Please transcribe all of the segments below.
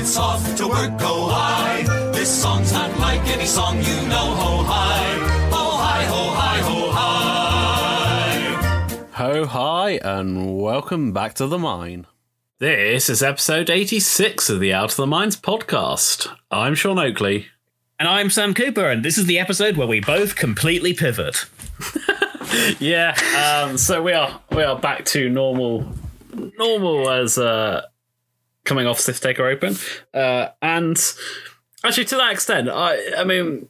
it's off to work, go high. This song's not like any song you know, ho high. Ho high, ho high, ho high. Ho hi, and welcome back to the mine. This is episode 86 of the Out of the Mines podcast. I'm Sean Oakley. And I'm Sam Cooper, and this is the episode where we both completely pivot. Yeah, um, so we are we are back to normal normal as uh, coming off Sith Taker Open. Uh, and actually to that extent, I I mean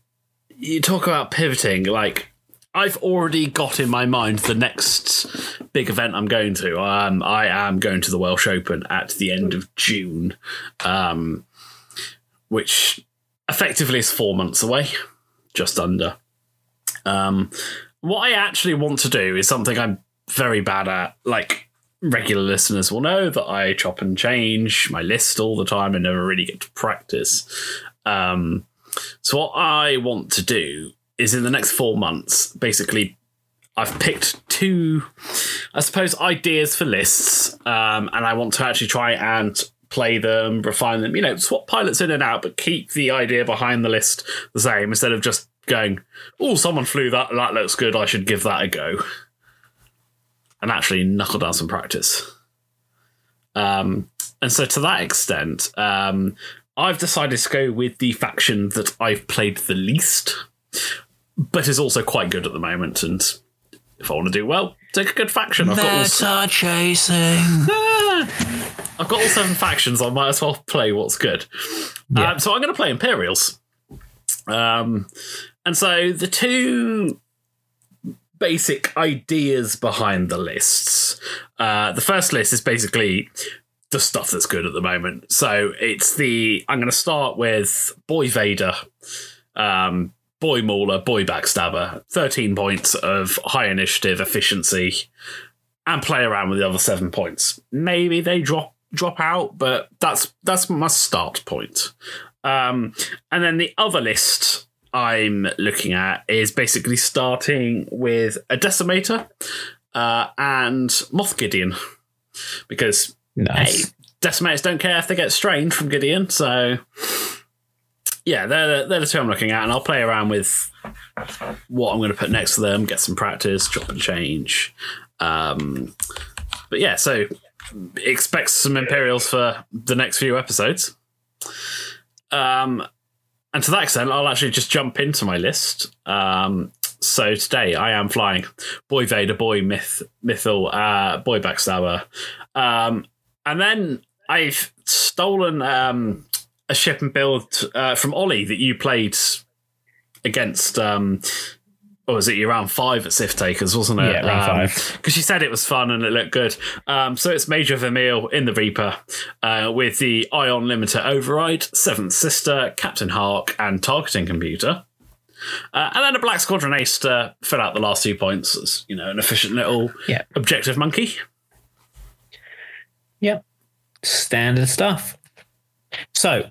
you talk about pivoting, like I've already got in my mind the next big event I'm going to. Um, I am going to the Welsh Open at the end of June, um, which effectively is four months away, just under. Um, what I actually want to do is something I'm very bad at. Like regular listeners will know that I chop and change my list all the time and never really get to practice. Um, so what I want to do is in the next four months, basically, I've picked two, I suppose, ideas for lists, um, and I want to actually try and play them, refine them, you know, swap pilots in and out, but keep the idea behind the list the same instead of just going, oh, someone flew that, that looks good, I should give that a go. And actually knuckle down some practice. Um, and so to that extent, um, I've decided to go with the faction that I've played the least, but is also quite good at the moment. And if I want to do well, take a good faction. I've got all, chasing. I've got all seven factions. I might as well play what's good. Um, so I'm going to play Imperials. Um, and so the two basic ideas behind the lists. Uh, the first list is basically the stuff that's good at the moment. So it's the I'm going to start with Boy Vader, um, Boy Mauler, Boy Backstabber, 13 points of high initiative efficiency, and play around with the other seven points. Maybe they drop drop out, but that's that's my start point. Um, and then the other list I'm looking at is basically starting with a decimator uh, and Moff Gideon because Nice. hey, decimators don't care if they get strained from Gideon. So yeah, they're they're the two I'm looking at, and I'll play around with what I'm going to put next to them, get some practice, chop and change. Um, but yeah, so expect some Imperials for the next few episodes. Um, and to that extent, I'll actually just jump into my list. Um, so today I am flying Boy Vader, Boy Myth, Mithel, uh, Boy Backstabber. Um, and then I've stolen um, a ship and build uh, from Ollie that you played against. Um, or was it your round five at Sith Takers, wasn't it? Yeah, round five. Because you said it was fun and it looked good. Um, so it's Major Vermeil in the Reaper uh, with the Ion Limiter Override, Seventh Sister, Captain Hark, and Targeting Computer. Uh, and then a Black Squadron Ace to fill out the last two points as, you know, an efficient little Yeah. objective monkey. Yep. Standard stuff. So,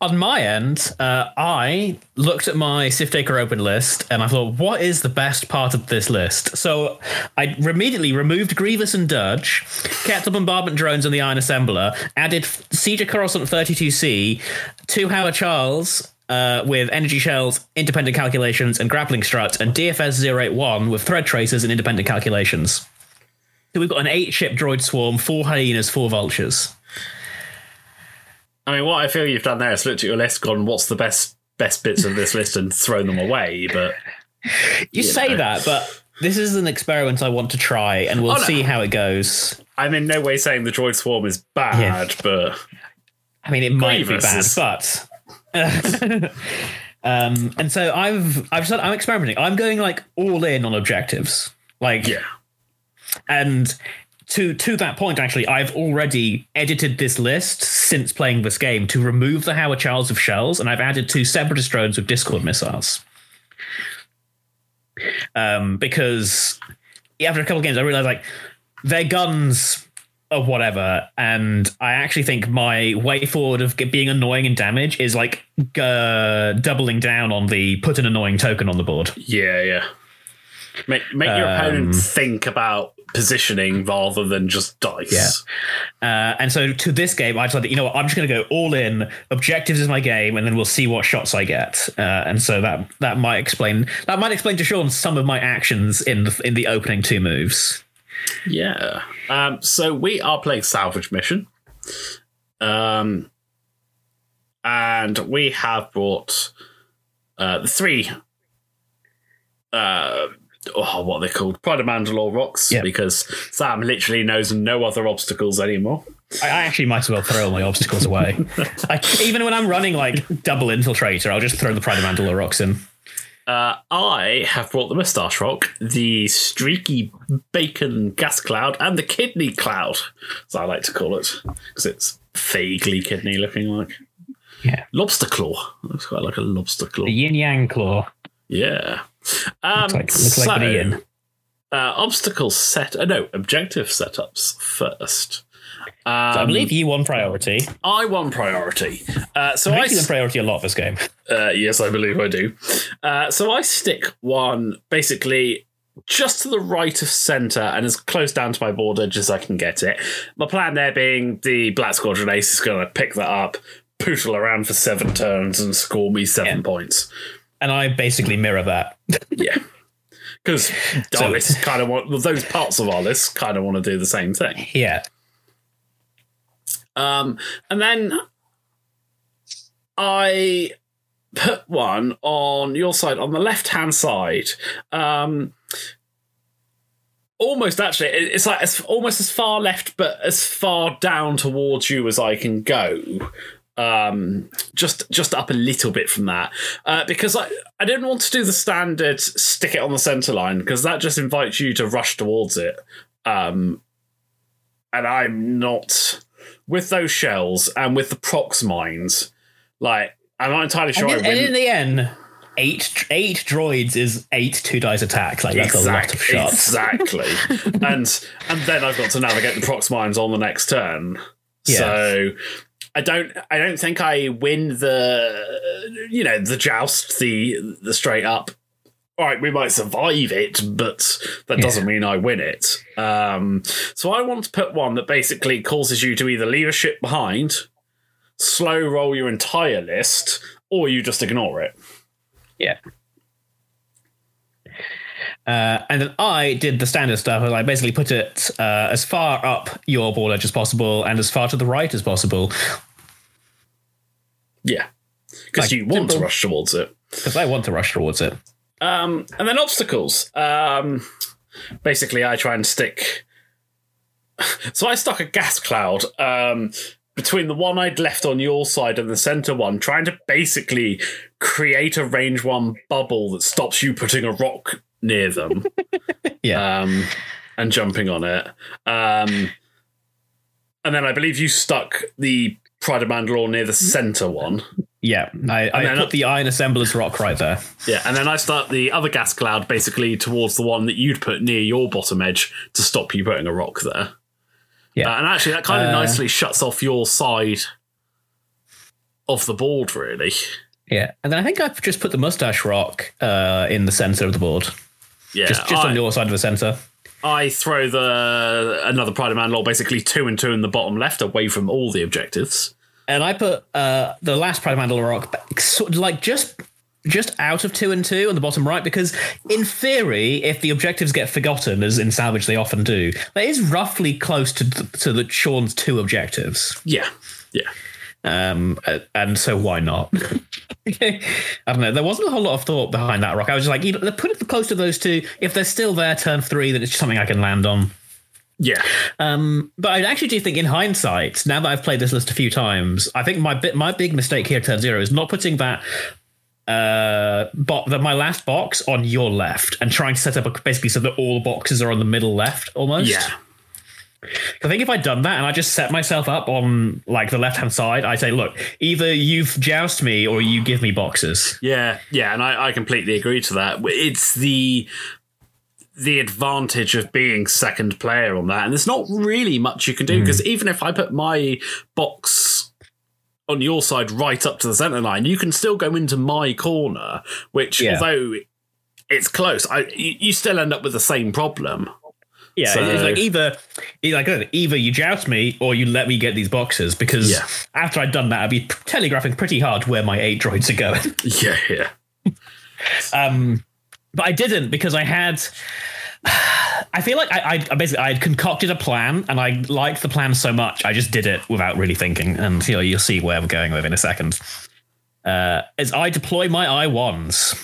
on my end, uh, I looked at my Sith Taker Open list and I thought, what is the best part of this list? So I immediately removed Grievous and Dirge, kept the bombardment drones and the Iron Assembler, added Siege Coruscant 32C, two Haor Challs. Uh, with energy shells, independent calculations, and grappling strut, and DFS 081 with thread tracers and independent calculations. So we've got an eight ship droid swarm, four hyenas, four vultures. I mean, what I feel you've done there is looked at your list, gone, what's the best best bits of this list, and thrown them away. But You say know. that, but this is an experiment I want to try, and we'll Oh, no. see how it goes. I'm in no way saying the droid swarm is bad, but I mean, it might be bad, is- but. um, and so I've I've said I'm experimenting. I'm going like all in on objectives, like yeah. and to to that point actually i've already edited this list since playing this game to remove the Haor Challs of shells and i've added two separatist drones with discord missiles um because after a couple of games i realized like their guns or whatever and i actually think my way forward of being annoying and damage is like uh, doubling down on the put an annoying token on the board Yeah, yeah. Make make your opponent Um, think about positioning rather than just dice. Yeah. Uh, and so to this game, I decided, you know what, I'm just going to go all in. Objectives is my game, and then we'll see what shots I get. Uh, and so that that might explain that might explain to Sean some of my actions in the in the opening two moves. Yeah. Um, so we are playing Salvage Mission. Um, and we have brought uh, three. Uh, oh, what are they called? Pride of Mandalore rocks, Yeah. because Sam literally knows no other obstacles anymore. I, I actually might as well throw all my obstacles away. I, even when I'm running like double infiltrator, I'll just throw the Pride of Mandalore rocks in. Uh, I have brought the Moustache Rock, the Streaky Bacon Gas Cloud, and the Kidney Cloud, as I like to call it, because it's vaguely kidney looking like. Yeah. Lobster Claw. Looks quite like a lobster claw. The yin yang claw. Yeah. Um, Looks like, looks like so, an Ian. uh, obstacle set. Uh, no, objective setups first. Um, So I believe you won priority. I won priority. Uh, so I I, think you won s- priority a lot of this game. uh, yes, I believe I do. Uh, so I stick one basically just to the right of centre and as close down to my board edge as I can get it. My plan there being the Black Squadron Ace is going to pick that up, poodle around for seven turns, and score me seven Yeah. points. And I basically mirror that. Yeah. Because our list kind of want well, those parts of our list kind of want to do the same thing. Yeah. Um, and then I put one on your side, on the left hand side. Um, almost actually, it's like as almost as far left, but as far down towards you as I can go. Um, just just up a little bit from that, uh, because I I didn't want to do the standard stick it on the center line because that just invites you to rush towards it. Um, and I'm not with those shells and with the prox mines. Like I'm not entirely sure and, I in, and in the end, eight eight droids is eight two dice attacks. Like that's a lot of shots. Exactly. and and then I've got to navigate the prox mines on the next turn. Yeah. So I don't I don't think I win the you know, the joust, the the straight up. All right, we might survive it, but that doesn't mean I win it. Um, so I want to put one that basically causes you to either leave a ship behind, slow roll your entire list, or you just ignore it. Yeah. Uh, and then I did the standard stuff. I basically put it uh, as far up your board edge as possible and as far to the right as possible Yeah. Because Like, you want to rush towards it. because I want to rush towards it. Um, and then obstacles. Um, basically, I try and stick. So I stuck a gas cloud um, between the one I'd left on your side and the center one, trying to basically create a range one bubble that stops you putting a rock near them. Yeah. Um, and jumping on it. Um, and then I believe you stuck the Pride of Mandalore near the center one. Yeah. I, I put the Iron Assembler's rock right there. Yeah, and then I start the other gas cloud basically towards the one that you'd put near your bottom edge to stop you putting a rock there. Yeah. Uh, and actually, that kind of Uh, nicely shuts off your side of the board, really. Yeah. And then I think I've just put the mustache rock uh, in the center of the board. Yeah, Just, just I, on your side of the center. I throw the another Pride of Man Mandalore basically two and two in the bottom left, away from all the objectives. And I put uh, the last Pride of Mandalore rock back, sort of like just just out of two and two on the bottom right because in theory if the objectives get forgotten as in salvage they often do that is roughly close to to the sean's two objectives Yeah, yeah. um and so why not i don't know there wasn't a whole lot of thought behind that rock i was just like you know, put close to those two if they're still there turn three then it's something i can land on. Yeah, um, but I actually do think, in hindsight, now that I've played this list a few times, I think my bit my big mistake here, turn zero, is not putting that uh bo- the, my last box on your left and trying to set up a, basically so that all the boxes are on the middle left almost. yeah, I think if I'd done that and I just set myself up on like the left hand side, I say, look, either you've joust me or you give me boxes. yeah, yeah. And I, I completely agree to that. It's the the advantage of being second player on that, and there's not really much you can do hmm. because even if I put my box on your side right up to the center line, you can still go into my corner, which Yeah. although it's close. I you still end up with the same problem. Yeah, So- it's like either, like either you joust me or you let me get these boxes because Yeah. after I'd done that, I'd be telegraphing pretty hard where my eight droids are going. Yeah, yeah. Um, but I didn't because I had. I feel like I, I I basically I had concocted a plan and I liked the plan so much I just did it without really thinking and you know you'll see where we're going with in a second. Uh, as I deploy my I ones.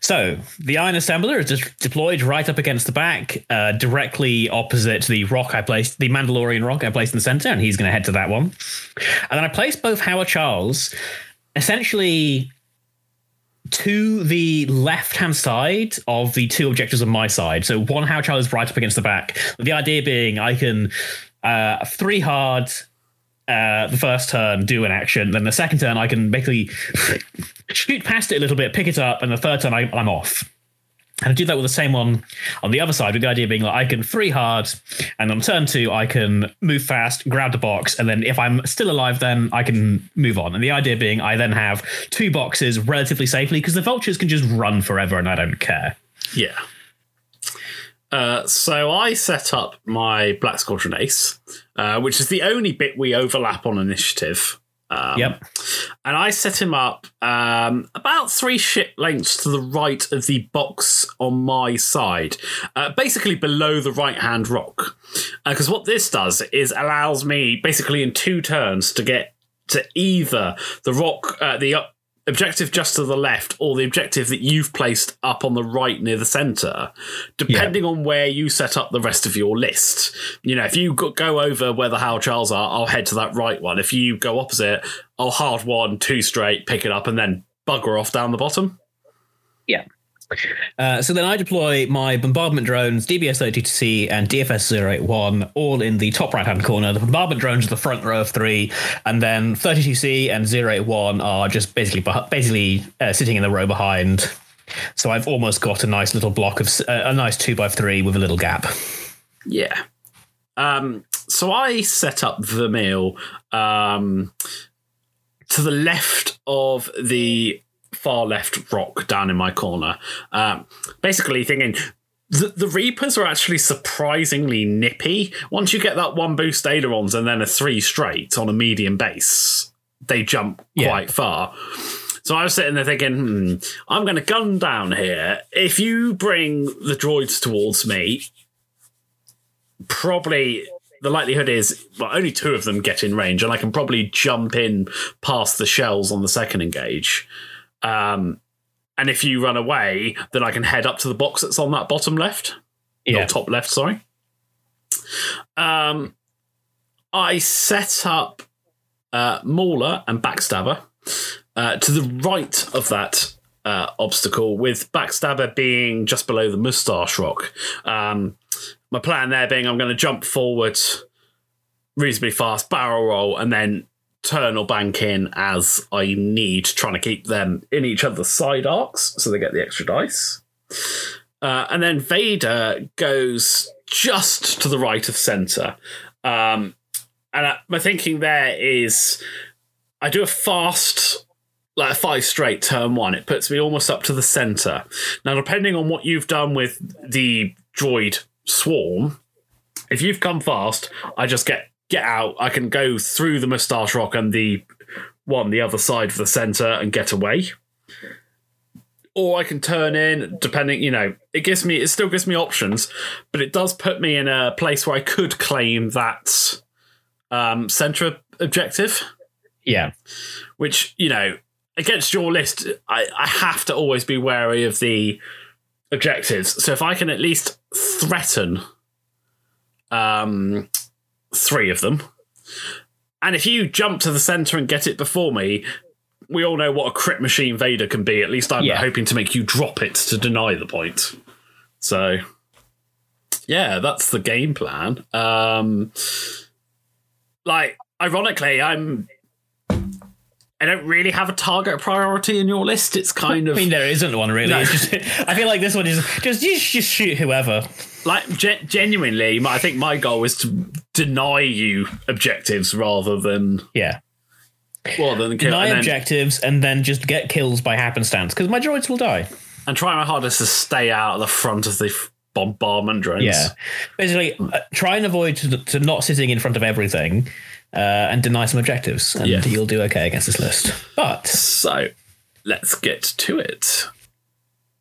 So the iron assembler is just deployed right up against the back, uh, directly opposite the rock I placed, the Mandalorian rock I placed in the center, and he's going to head to that one. And then I placed both Haor Challs essentially to the left hand side of the two objectives on my side. So one Haor Chall right up against the back. The idea being I can uh, three hard uh, the first turn, do an action. Then the second turn, I can basically shoot past it a little bit, pick it up, and the third turn, I, I'm off. And I do that with the same one on the other side, with the idea being like I can free hard, and on turn two, I can move fast, grab the box, and then if I'm still alive, then I can move on. And the idea being I then have two boxes relatively safely because the vultures can just run forever and I don't care. Yeah. Uh, so I set up my Black Squadron Ace, uh, which is the only bit we overlap on initiative. Um, Yep. And I set him up um, about three ship lengths to the right of the box on my side, uh, basically below the right hand rock. Because what this does is allows me basically in two turns to get to either the rock, uh, the up objective just to the left, or the objective that you've placed up on the right near the center, depending on where you set up the rest of your list. You know, if you go- over where the Haor Challs are, I'll head to that right one. If you go opposite, I'll hard one, two straight, pick it up, and then bugger off down the bottom. Yeah. Uh, so then I deploy my bombardment drones, DBS-32C and DFS-081, all in the top right-hand corner. The bombardment drones are the front row of three, and then 32C and 081 are just basically basically uh, sitting in the row behind. So I've almost got a nice little block of uh, a nice two by three with a little gap. Yeah. Um, so I set up the meal um, to the left of the far left rock down in my corner. Um, basically, thinking the, the Reapers are actually surprisingly nippy. Once you get that one boost ailerons and then a three straight on a medium base, they jump Yeah. quite far. So I was sitting there thinking, hmm, I'm going to gun down here. If you bring the droids towards me, probably the likelihood is well only two of them get in range and i can probably jump in past the shells on the second engage um and if you run away then i can head up to the box that's on that bottom left Yeah. or top left sorry um i set up uh mauler and backstabber uh, to the right of that uh, obstacle, with Backstabber being just below the moustache rock. Um, my plan there being I'm going to jump forward reasonably fast, barrel roll, and then turn or bank in as I need, trying to keep them in each other's side arcs so they get the extra dice. Uh, and then Vader goes just to the right of center. Um, and uh, my thinking there is I do a fast, like a five straight turn one. It puts me almost up to the center. Now, depending on what you've done with the droid swarm, if you've come fast, I just get get out. I can go through the moustache rock and the one the other side of the center and get away. Or I can turn in, depending, you know, it gives me, it still gives me options, but it does put me in a place where I could claim that um, center objective Yeah. which you know against your list I, I have to always be wary of the objectives so if i can at least threaten um three of them and if you jump to the center and get it before me we all know what a crit machine vader can be at least i'm Yeah. hoping to make you drop it to deny the point so yeah that's the game plan um like ironically i'm I don't really have a target priority in your list. It's kind of. I mean, there isn't one really. No. Just, I feel like this one is just just, just shoot whoever. Like gen- genuinely. my- I think my goal is to deny you objectives rather than Yeah. well than kill. Deny and then- objectives and then just get kills by happenstance because my droids will die. and try my hardest to stay out of the front of the f- bombardment drones. Yeah. Basically, uh, try and avoid to, to not sitting in front of everything uh, and deny some objectives, and Yeah. you'll do okay against this list. But So let's get to it.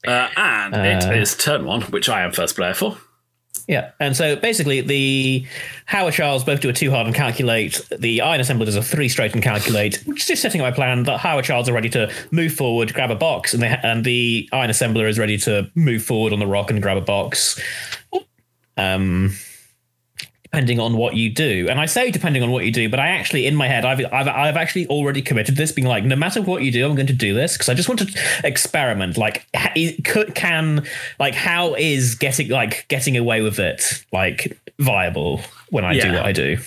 Uh, and it Uh. is turn one, which I am first player for. Yeah, and so basically, the Haor Challs both do a two hard and calculate. The Iron Assembler does a three straight and calculate, which is just setting up my plan that Haor Challs are ready to move forward, grab a box, and, they, and the Iron Assembler is ready to move forward on the rock and grab a box. Um, depending on what you do. And I say depending on what you do, but I actually, in my head, I've, I've, I've actually already committed this, being like, no matter what you do, I'm going to do this because I just want to experiment. Like, could, can, like, how is getting, like, getting away with it, like, viable when I do what I do?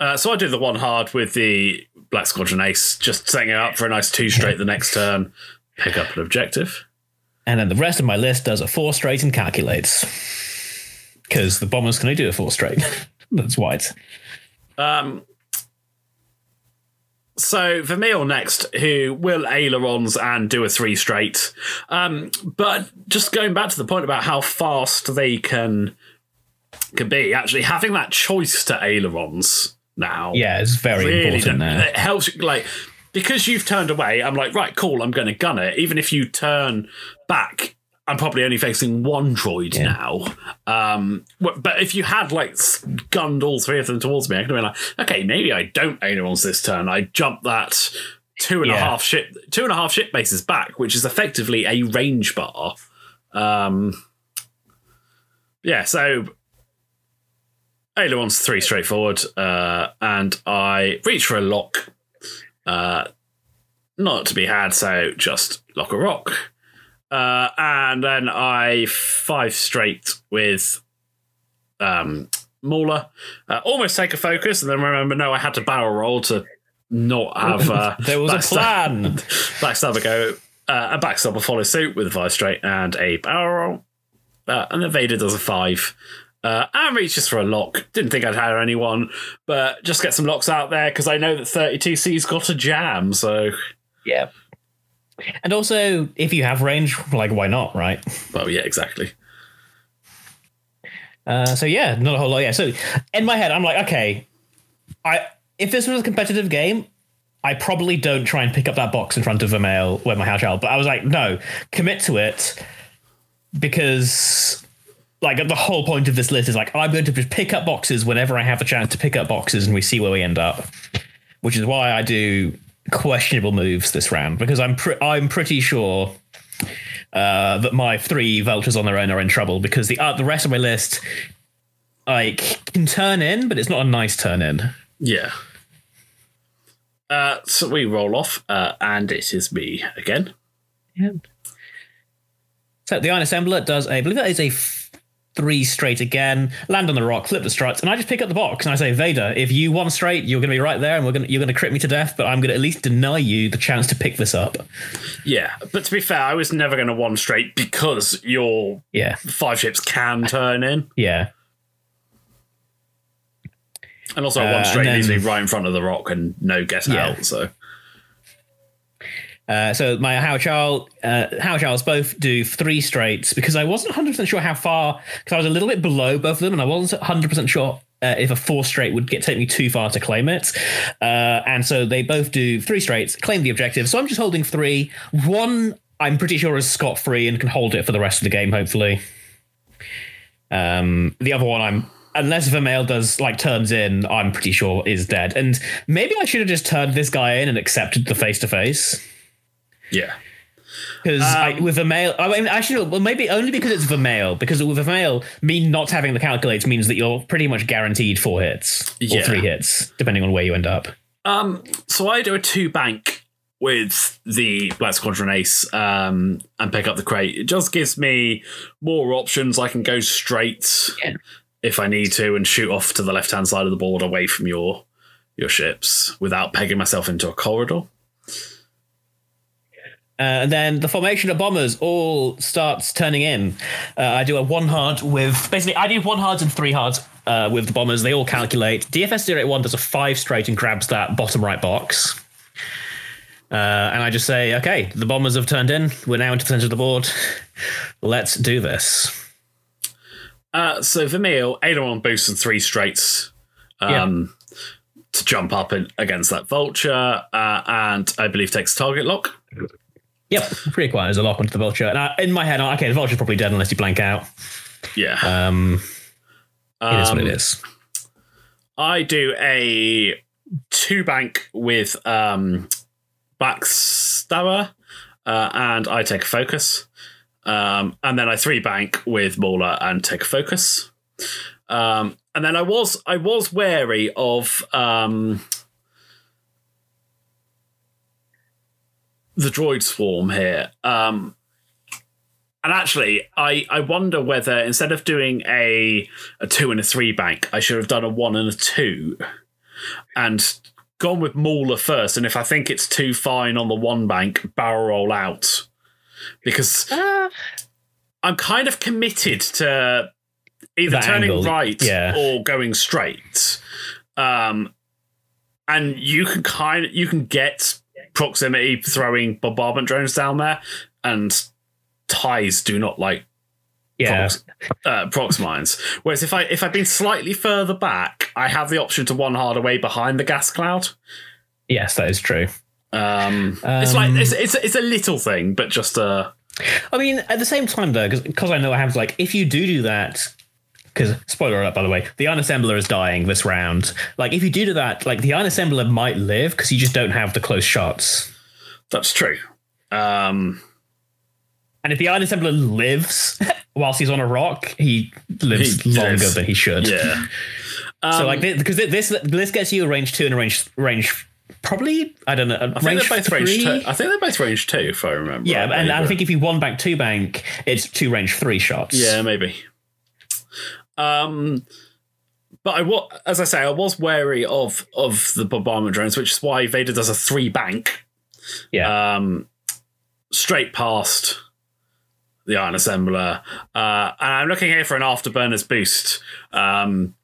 Uh, so I do the one hard with the Black Squadron Ace, just setting it up for a nice two straight the next turn, pick up an objective. And then the rest of my list does a four straight and calculates because the bombers can only do a four straight. That's white. Um, so Vermeil next, who will ailerons and do a three straight. Um, but just going back to the point about how fast they can can be, actually having that choice to ailerons now. Yeah, it's very really important there. It helps like because you've turned away. I'm like, right, cool. I'm going to gun it. Even if you turn back, I'm probably only facing one droid Yeah. now. Um, but if you had like gunned all three of them towards me, I could have been like, okay, maybe I don't ailerons this turn. I jump that two and a half Yeah. ship, two and a half ship bases back, which is effectively a range bar. Um, yeah, so ailerons three straightforward, uh, and I reach for a lock. Uh, not to be had, so just lock a rock. Uh, and then I five straight with um, Mauler. Uh, almost take a focus, and then remember, no, I had to barrel roll to not have. Uh, There was a backstab- plan. Backstabber go. Uh, a backstabber follow suit with a five straight and a barrel roll. Uh, and then Vader does a five. Uh, and reaches for a lock. Didn't think I'd hire anyone, but just get some locks out there because I know that 32C's got a jam. So, Yeah. And also, if you have range, like, why not, right? well, yeah, exactly. Uh, so yeah, not a whole lot. Yeah. So in my head, I'm like, okay, I if this was a competitive game, I probably don't try and pick up that box in front of a male where my house child. But I was like, no, commit to it because like the whole point of this list is like I'm going to just pick up boxes whenever I have a chance to pick up boxes, and we see where we end up. Which is why I do questionable moves this round because I'm pre- I'm pretty sure uh, that my three vultures on their own are in trouble because the uh, the rest of my list like can turn in, but it's not a nice turn in. Yeah. Uh, so we roll off, uh, and it is me again. So the Iron Assembler does a, I believe that is a three straight again, land on the rock, flip the struts, and I just pick up the box and I say, Vader, if you one straight, you're going to be right there, and we're going to, you're going to crit me to death, but I'm going to at least deny you the chance to pick this up. Yeah, but to be fair, I was never going to one straight because your Yeah, five ships can turn in, yeah, and also Uh, one straight leaves me right in front of the rock and no get Yeah. out. So Uh, so my Haor Challs, uh, Charles both do three straights because I wasn't 100% sure how far, because I was a little bit below both of them and I wasn't 100% sure uh, if a four straight would get take me too far to claim it. Uh, and so they both do three straights, claim the objective. So I'm just holding three. One, I'm pretty sure is scot free and can hold it for the rest of the game, hopefully. Um, the other one, I'm unless Vermeil does like turns in, I'm pretty sure is dead. And maybe I should have just turned this guy in and accepted the face to face. Yeah, Because Um, with Vermeil, I mean, actually, well, maybe only because it's Vermeil. Because with Vermeil, me not having the calculates means that you're pretty much guaranteed four hits or Yeah. three hits, depending on where you end up. Um, so I do a two bank with the Black Squadron Ace um, and pick up the crate. It just gives me more options. I can go straight Yeah. if I need to and shoot off to the left hand side of the board away from your your ships without pegging myself into a corridor. Uh, and then the formation of bombers all starts turning in. Uh, I do a one hard with basically I do one hards and three hards uh, with the bombers. They all calculate. DFS 081 does a five straight and grabs that bottom right box. Uh, and I just say, okay, the bombers have turned in. We're now into the center of the board. Let's do this. Uh, so Vermeil, aileron boost and three straights um, to jump up in, against that vulture, uh, and I believe takes target lock. Yep, pretty quiet as a lock onto the vulture. And I, in my head, okay, the vulture's probably dead unless you blank out. Yeah. Um, it is what it Um. I do a two bank with um, Backstabber, uh, and I take a focus. Um, and then I three bank with Mauler and take a focus. Um, and then I was I was wary of um, the droid swarm here. Um, and actually, I, I wonder whether instead of doing a a two and a three bank, I should have done a one and a two, and gone with Mauler first. And if I think it's too fine on the one bank, barrel roll out, because I'm kind of committed to either turning angle, right yeah. or going straight. Um, and you can kind of you can get proximity throwing bombardment drones down there, and ties do not like Yeah. prox, uh, prox mines. Whereas if I if I'd been slightly further back, I have the option to one hard away behind the gas cloud. Yes, that is true. Um, it's like it's, it's it's a little thing, but just uh I mean, at the same time, though, because I know what happens, like, if you do do that, because, spoiler alert, by the way, the Iron Assembler is dying this round. Like, if you do do that, like, the Iron Assembler might live because you just don't have the close shots. that's true. Um, And if the Iron Assembler lives whilst he's on a rock, he lives He longer lives. than he should. yeah. so, like, because this this gets you a range two and a range range probably I don't know a I think range they're both three. range two. I think they're both range two, if I remember. Yeah, rightly, and I think if you one bank two bank, it's two range three shots. Yeah, maybe. Um, but I was, as I say, I was wary of of the bombardment drones, which is why Vader does a three bank, yeah. um, straight past the Iron Assembler. Uh, and I'm looking here for an afterburners boost, um,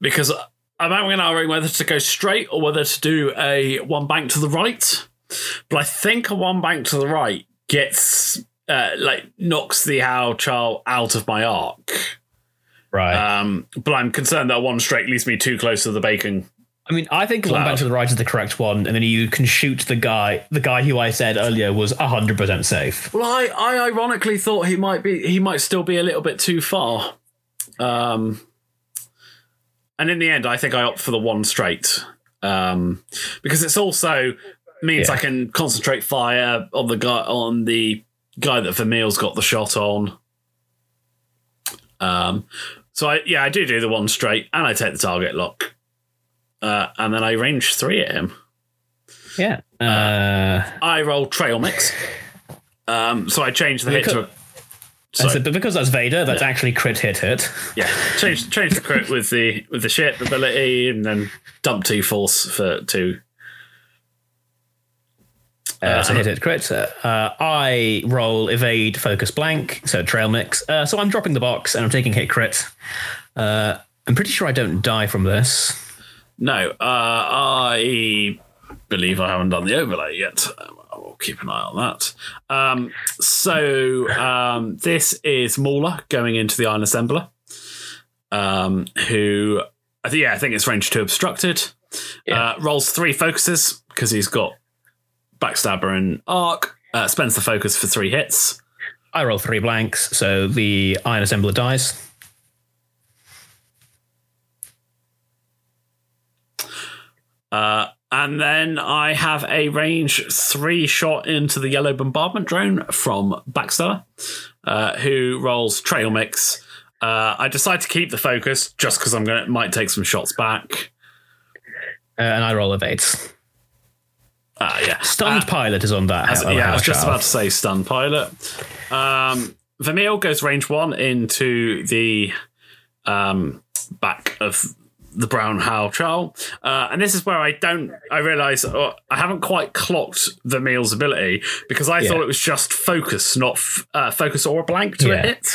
because I'm having an arguing whether to go straight or whether to do a one bank to the right. But I think a one bank to the right gets uh, like knocks the Haor Chall out of my arc. Right. Um, but I'm concerned that one straight leaves me too close to the bacon. I mean, I think one back to the right is the correct one, and then you can shoot the guy. The guy who I said earlier was hundred percent safe. Well, I, I ironically thought he might be he might still be a little bit too far. Um, and in the end, I think I opt for the one straight um, because it's also means Yeah. I can concentrate fire on the guy on the guy that Vermeil's got the shot on. Um, so I yeah I do do the one straight and I take the target lock, uh, and then I range three at him. Yeah. Uh, I roll trail mix. Um, so I change the hit to a, I sorry. said, but because that's Vader, that's actually crit hit hit. yeah, change change the crit with the with the ship ability, and then dump two force for two. Uh, so hit hit crit. Uh, I roll evade focus blank, so trail mix. Uh, so I'm dropping the box and I'm taking hit crit. Uh, I'm pretty sure I don't die from this. No, uh, I believe I haven't done the overlay yet. I will keep an eye on that. Um, so um, this is Mauler going into the Iron Assembler, um, who I think yeah I think it's range two obstructed. Yeah. Uh, rolls three focuses because he's got backstabber and arc. Uh, spends the focus for three hits. I roll three blanks, so the iron assembler dies. Uh, and then I have a range three shot into the yellow bombardment drone from Backstabber, uh, who rolls trail mix. Uh, I decide to keep the focus just because I'm gonna might take some shots back. Uh, and I roll evades. Uh, yeah, Stunned Uh, pilot is on that. as- yeah, I was just about to say stun pilot. Um, Vermeil goes range one into the um, back of the brown Haor Chall. Uh, and this is where I don't, I realize uh, I haven't quite clocked Vermeil's ability because I Yeah. thought it was just focus, not f- uh, focus or a blank to a Yeah. hit.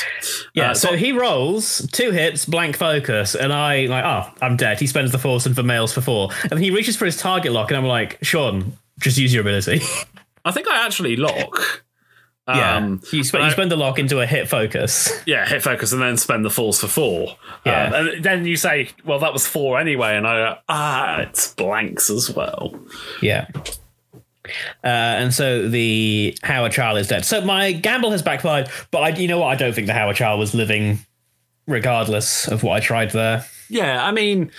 Yeah, Uh, so he rolls two hits, blank focus, and I like, oh, I'm dead. He spends the force and for males for four, and then he reaches for his target lock, and I'm like, Sean, just use your ability. I think I actually lock. yeah, Um, you, spend, you spend the lock into a hit focus. yeah, hit focus and then spend the falls for four. Yeah. Um, and then you say, well, that was four anyway. And I go, ah, it's blanks as well. Yeah. Uh, and so the Haor Chall is dead. So my gamble has backfired, but I, you know what? I don't think the Haor Chall was living, regardless of what I tried there. Yeah, I mean,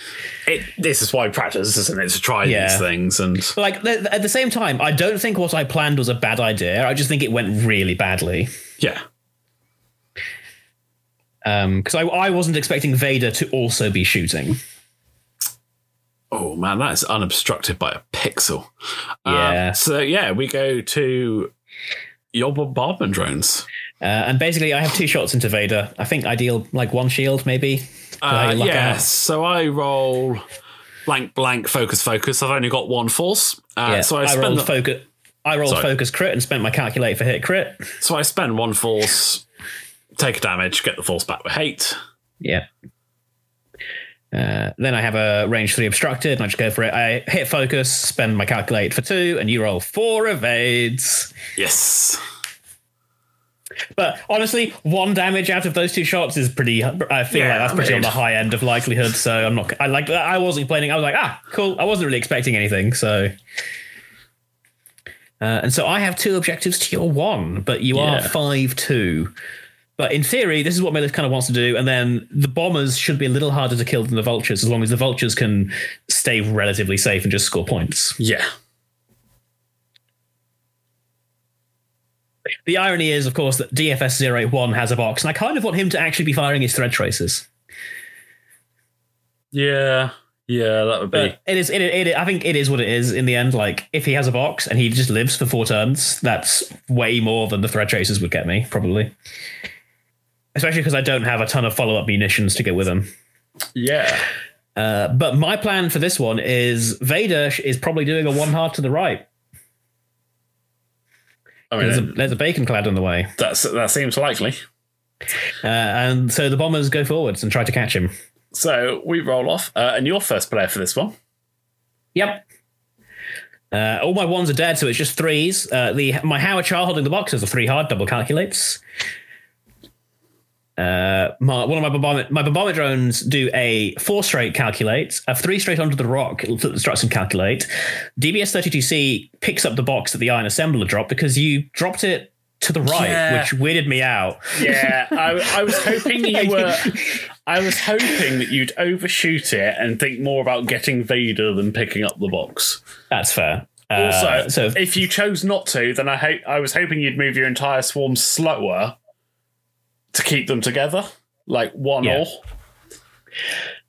it, this is why practice, isn't it? To try Yeah. these things. And like th- at the same time, I don't think what I planned was a bad idea. I just think it went really badly. yeah. Um, Because I, I wasn't expecting Vader to also be shooting. Oh, man, that is unobstructed by a pixel. Um, Yeah. so, yeah, we go to your bombardment drones. Uh, and basically, I have two shots into Vader. I think I deal like one shield, maybe. Uh, yeah, out? so I roll blank, blank, focus, focus. I've only got one force. Uh, Yeah, so I I, spend rolled the- focus. I rolled Sorry. focus crit and spent my calculate for hit crit. So I spend one force, take a damage, get the force back with hate. Yeah. Uh, then I have a range three obstructed, and I just go for it. I hit focus, spend my calculate for two, and you roll four evades. Yes. But honestly, one damage out of those two shots is pretty. I feel Yeah, like that's I pretty on the high end of likelihood. So I'm not. I like. I wasn't complaining. I was like, ah, cool. I wasn't really expecting anything. So. Uh, and so I have two objectives to your one, but you are five two. But in theory, this is what Melis kind of wants to do, and then the bombers should be a little harder to kill than the vultures, as long as the vultures can stay relatively safe and just score points. Yeah. The irony is, of course, that DFS 081 has a box, and I kind of want him to actually be firing his thread tracers. Yeah. Yeah, that would be. But it is. It, it, I think it is what it is in the end. Like if he has a box and he just lives for four turns, that's way more than the thread tracers would get me, probably. Especially because I don't have a ton of follow up munitions to get with him. yeah. Uh, but my plan for this one is Vader is probably doing a one hard to the right. I mean, There's a, there's a bacon clad on the way, that's, that seems likely. uh, and so the bombers go forwards and try to catch him. So we roll off, uh, and you're first player for this one. Yep. Uh, all my ones are dead, so it's just threes. Uh, the my Haor Chall holding the box is a three hard, double calculates. Uh, my, one of my bombardment, my bombardment drones do a four straight calculate, a three straight onto the rock, instructs and calculate. DBS 32C picks up the box that the iron assembler dropped because you dropped it to the right, Yeah. which weirded me out. Yeah, I, I was hoping you were. I was hoping that you'd overshoot it and think more about getting Vader than picking up the box. That's fair. Also, Uh, so if you chose not to, then I hope I was hoping you'd move your entire swarm slower to keep them together, like one Yeah. or.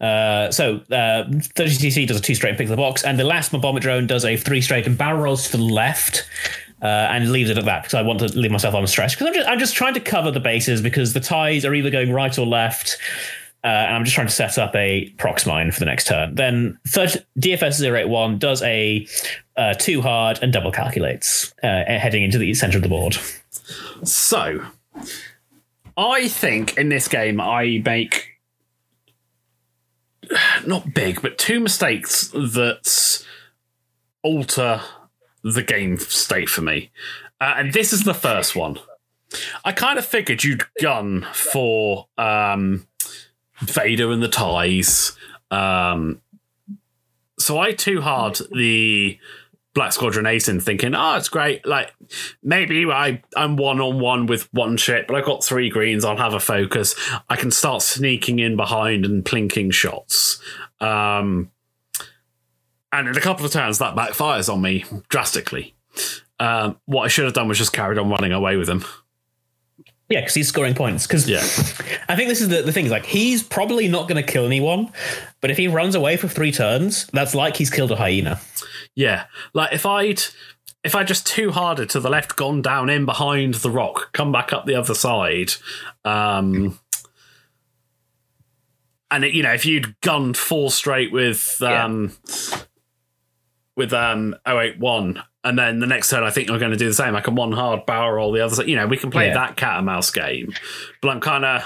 Uh, so uh, 32C does a two straight and picks the box, and the last bomber drone does a three straight and barrel rolls to the left. Uh, and leaves it at that because I want to leave myself unstressed because I'm just I'm just trying to cover the bases because the ties are either going right or left, uh, and I'm just trying to set up a prox mine for the next turn. Then third, DFS 081 does a uh, two hard and double calculates uh, heading into the center of the board. So, I think in this game I make not big, but two mistakes that alter the game state for me. Uh, and this is the first one. I kind of figured you'd gun for um, Vader and the ties. Um, so I too hard the Black Squadron Ace in thinking, oh, it's great. Like, maybe I, I'm one on one with one ship, but I've got three greens. I'll have a focus. I can start sneaking in behind and plinking shots. Um, and in a couple of turns, that backfires on me drastically. Um, what I should have done was just carried on running away with him. Yeah, because he's scoring points. Because Yeah. I think this is the, the thing. Is like he's probably not going to kill anyone, but if he runs away for three turns, that's like he's killed a hyena. Yeah, like if I'd if I just too harder to the left, gone down in behind the rock, come back up the other side, um, and it, you know if you'd gunned full straight with um, with um 081 and then the next turn I think you're going to do the same. I can one hard barrel roll the other side. You know we can play Yeah. that cat and mouse game, but I'm kind of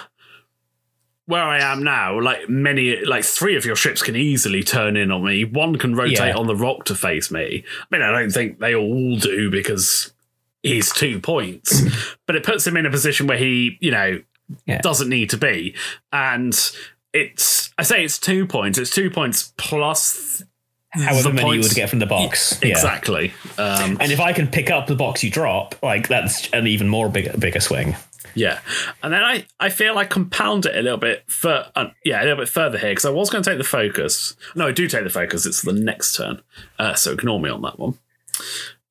where I am now, like many, like three of your ships can easily turn in on me. One can rotate Yeah. on the rock to face me. I mean, I don't think they all do because he's two points, but it puts him in a position where he, you know, Yeah. doesn't need to be. And it's, I say it's two points. It's two points plus However many you would get from the box. Yeah. Exactly. Um, And if I can pick up the box you drop, like that's an even more bigger bigger swing. Yeah, and then I, I feel I compound it a little bit for uh, yeah a little bit further here because I was going to take the focus. No, I do take the focus. It's the next turn, uh, so ignore me on that one.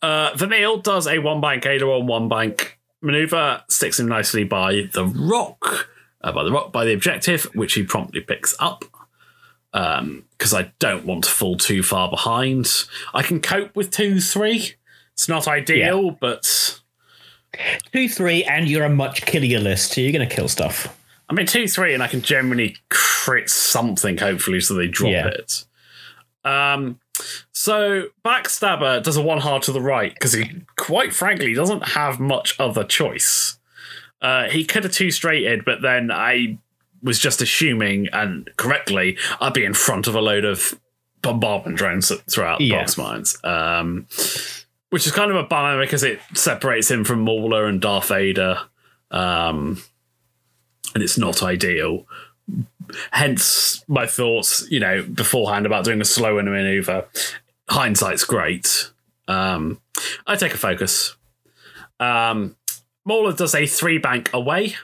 Uh, Vermeil does a one bank Ada on one bank maneuver, sticks him nicely by the rock, uh, by the rock by the objective, which he promptly picks up. Because I don't want to fall too far behind. I can cope with two three. It's not ideal, but Two, three, and you're a much killier list, so you're gonna kill stuff. I mean, two, three, and I can generally crit something, hopefully, so they drop Yeah. it. Um, so Backstabber does a one hard to the right because he, quite frankly, doesn't have much other choice. Uh, he could have two straighted, but then I was just assuming, and correctly, I'd be in front of a load of bombardment drones throughout Yeah. box mines. Um, which is kind of a bummer because it separates him from Mauler and Darth Vader. Um, and it's not ideal. Hence my thoughts, you know, beforehand about doing a slower maneuver. Hindsight's great. Um, I take a focus. Um, Mauler does a three bank away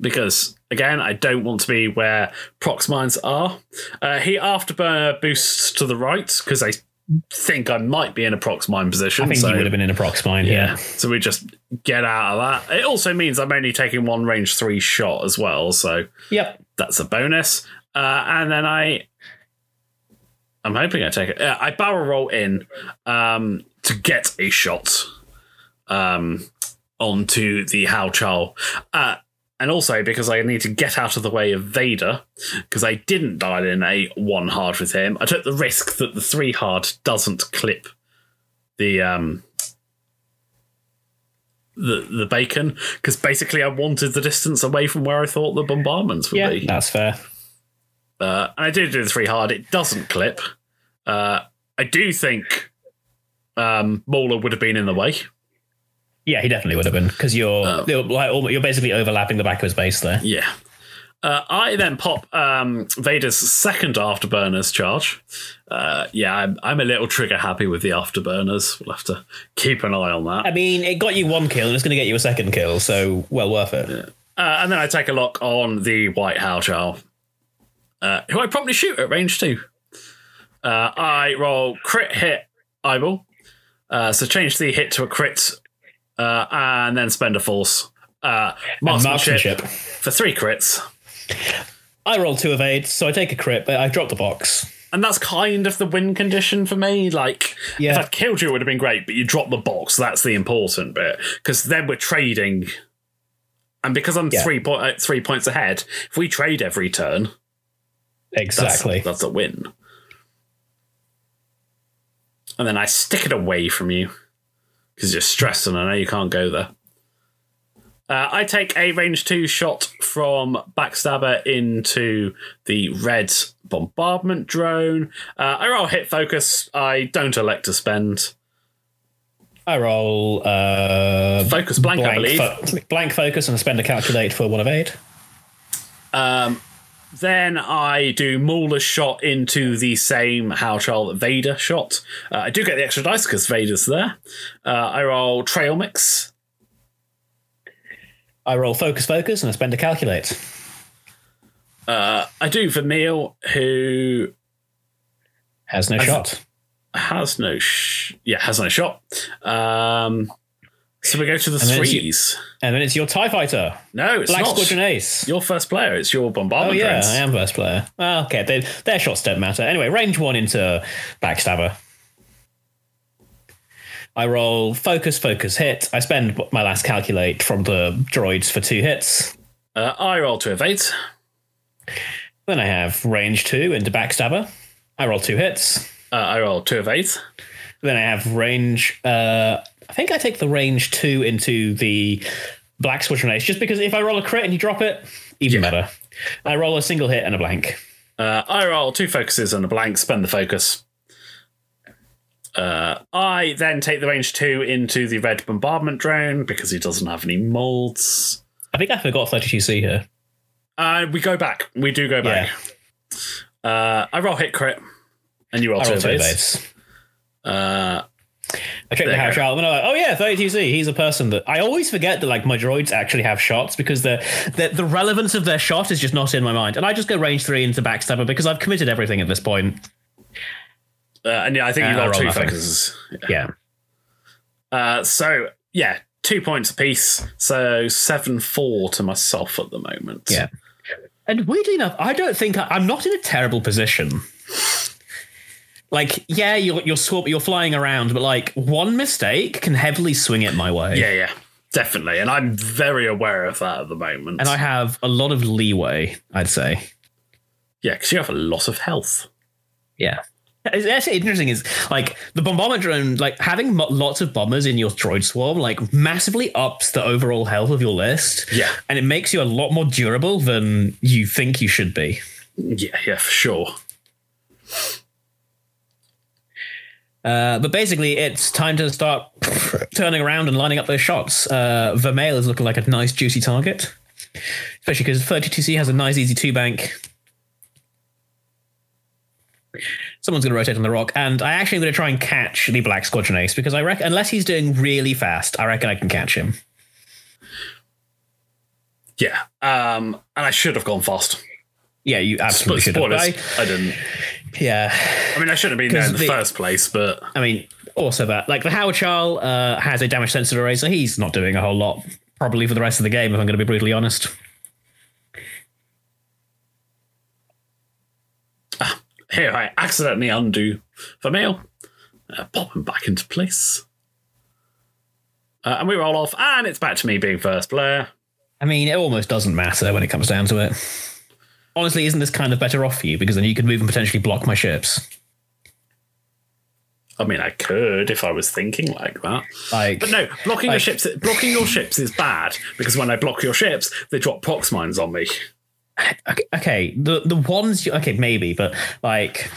because, again, I don't want to be where prox mines are. Uh, he afterburner boosts to the right because I think I might be in a prox mine position. I think so- you would have been in a prox mine. yeah. Yeah. So we just get out of that. It also means I'm only taking one range three shot as well. So Yep. that's a bonus. Uh, and then I, I'm hoping I take it. Yeah, I barrel roll in um, to get a shot um, onto the Haor Chall. Uh, and also because I need to get out of the way of Vader, because I didn't dial in a one hard with him. I took the risk that the three hard doesn't clip the um the the bacon because basically I wanted the distance away from where I thought the bombardments would Yeah. be. That's fair. Uh, and I did do the three hard. It doesn't clip. Uh, I do think um, Mauler would have been in the way. Yeah, he definitely would have been because you're, Oh. you're like you're basically overlapping the back of his base there. Yeah. Uh, I then pop um, Vader's second afterburners charge. Uh, yeah, I'm, I'm a little trigger happy with the afterburners. We'll have to keep an eye on that. I mean, it got you one kill and it's going to get you a second kill, so well worth it. Uh, and then I take a lock on the Haor Chall, uh, who I promptly shoot at range two. Uh, I roll crit hit eyeball. Uh, so change the hit to a crit uh, and then spend a force. Uh, marksmanship, marksmanship. for three crits. I roll two evades, so I take a crit, but I drop the box. And that's kind of the win condition for me. Like, if I'd killed you, it would have been great, but you drop the box. That's the important bit. Because then we're trading. And because I'm Yeah. three, uh, three points ahead, if we trade every turn, that's, Exactly. that's a win. And then I stick it away from you because you're stressed and I know you can't go there. Uh, I take a range two shot from Backstabber into the red bombardment drone. Uh, I roll hit focus. I don't elect to spend I roll uh, focus blank. I believe. fo- blank focus and spend a calculate for one evade. Then I do Mauler's shot into the same Haor Chall Vader shot. Uh, I do get the extra dice because Vader's there. Uh, I roll trail mix. I roll focus focus and I spend a calculate. I do Vermeil, who Has no shot. has no sh- yeah has no shot. Um, so we go to the then it's you- threes. And then it's your TIE fighter. No, it's Black not. Squadron Ace. Your first player. It's your bombardment. Oh yeah. I am first player. Well, okay, they, their shots don't matter. Anyway, range one into backstabber. I roll focus, focus, hit. I spend my last calculate from the droids for two hits. Uh, I roll to evade. Then I have range two into backstabber. I roll two hits. Uh, I roll to evade. Then I have range. Uh, I think I take the range two into the black squadron ace, just because if I roll a crit and you drop it, even better. I roll a single hit and a blank. Uh, I roll two focuses and a blank, spend the focus. Uh, I then take the range two into the red bombardment drone because he doesn't have any molds. I think I forgot 32C here. Uh, we go back. We do go back. Uh, I roll hit crit, and you roll I two roll two base. Uh, I checked the house shot and I'm like, oh yeah, 32C. He's a person that I always forget that like my droids actually have shots because the, the the relevance of their shot is just not in my mind. And I just go range three into backstabber because I've committed everything at this point. uh, and yeah, I think you Uh, roll two focuses. Yeah. Uh, so yeah, two points apiece. So seven four to myself at the moment. Yeah. And weirdly enough, I don't think I, I'm not in a terrible position. Like, yeah, you're you're swap, you're flying around, but like one mistake can heavily swing it my way. yeah, yeah, definitely. And I'm very aware of that at the moment. And I have a lot of leeway, I'd say. yeah, because you have a lot of health. Yeah. It's actually interesting is like the bombardment drone, like having mo- lots of bombers in your droid swarm, like massively ups the overall health of your list. Yeah. And it makes you a lot more durable than you think you should be. Yeah, yeah, for sure. Uh, but basically, it's time to start turning around and lining up those shots. Uh, Vermeil is looking like a nice, juicy target, especially because 32C has a nice, easy two bank. Someone's going to rotate on the rock, and I actually am going to try and catch the Black Squadron Ace because I reckon, unless he's doing really fast, I reckon I can catch him. Yeah. Um, and I should have gone fast. Yeah, you absolutely But should have. I, I didn't. Yeah, I mean, I shouldn't have been there in the, the- first place, but I mean, also that like the Haor Chall uh, has a damage sensor array, so he's not doing a whole lot probably for the rest of the game. If I'm going to be brutally honest. here I accidentally undo Vermeil, uh, pop him back into place. Uh, and we roll off, and it's back to me being first player. I mean, it almost doesn't matter when it comes down to it. Honestly, isn't this kind of better off for you? Because then you could move and potentially block my ships. I mean, I could if I was thinking like that. Like, But no, blocking your ships blocking your ships is bad because when I block your ships, they drop prox mines on me. okay, okay, the the ones, you, okay, maybe, but like,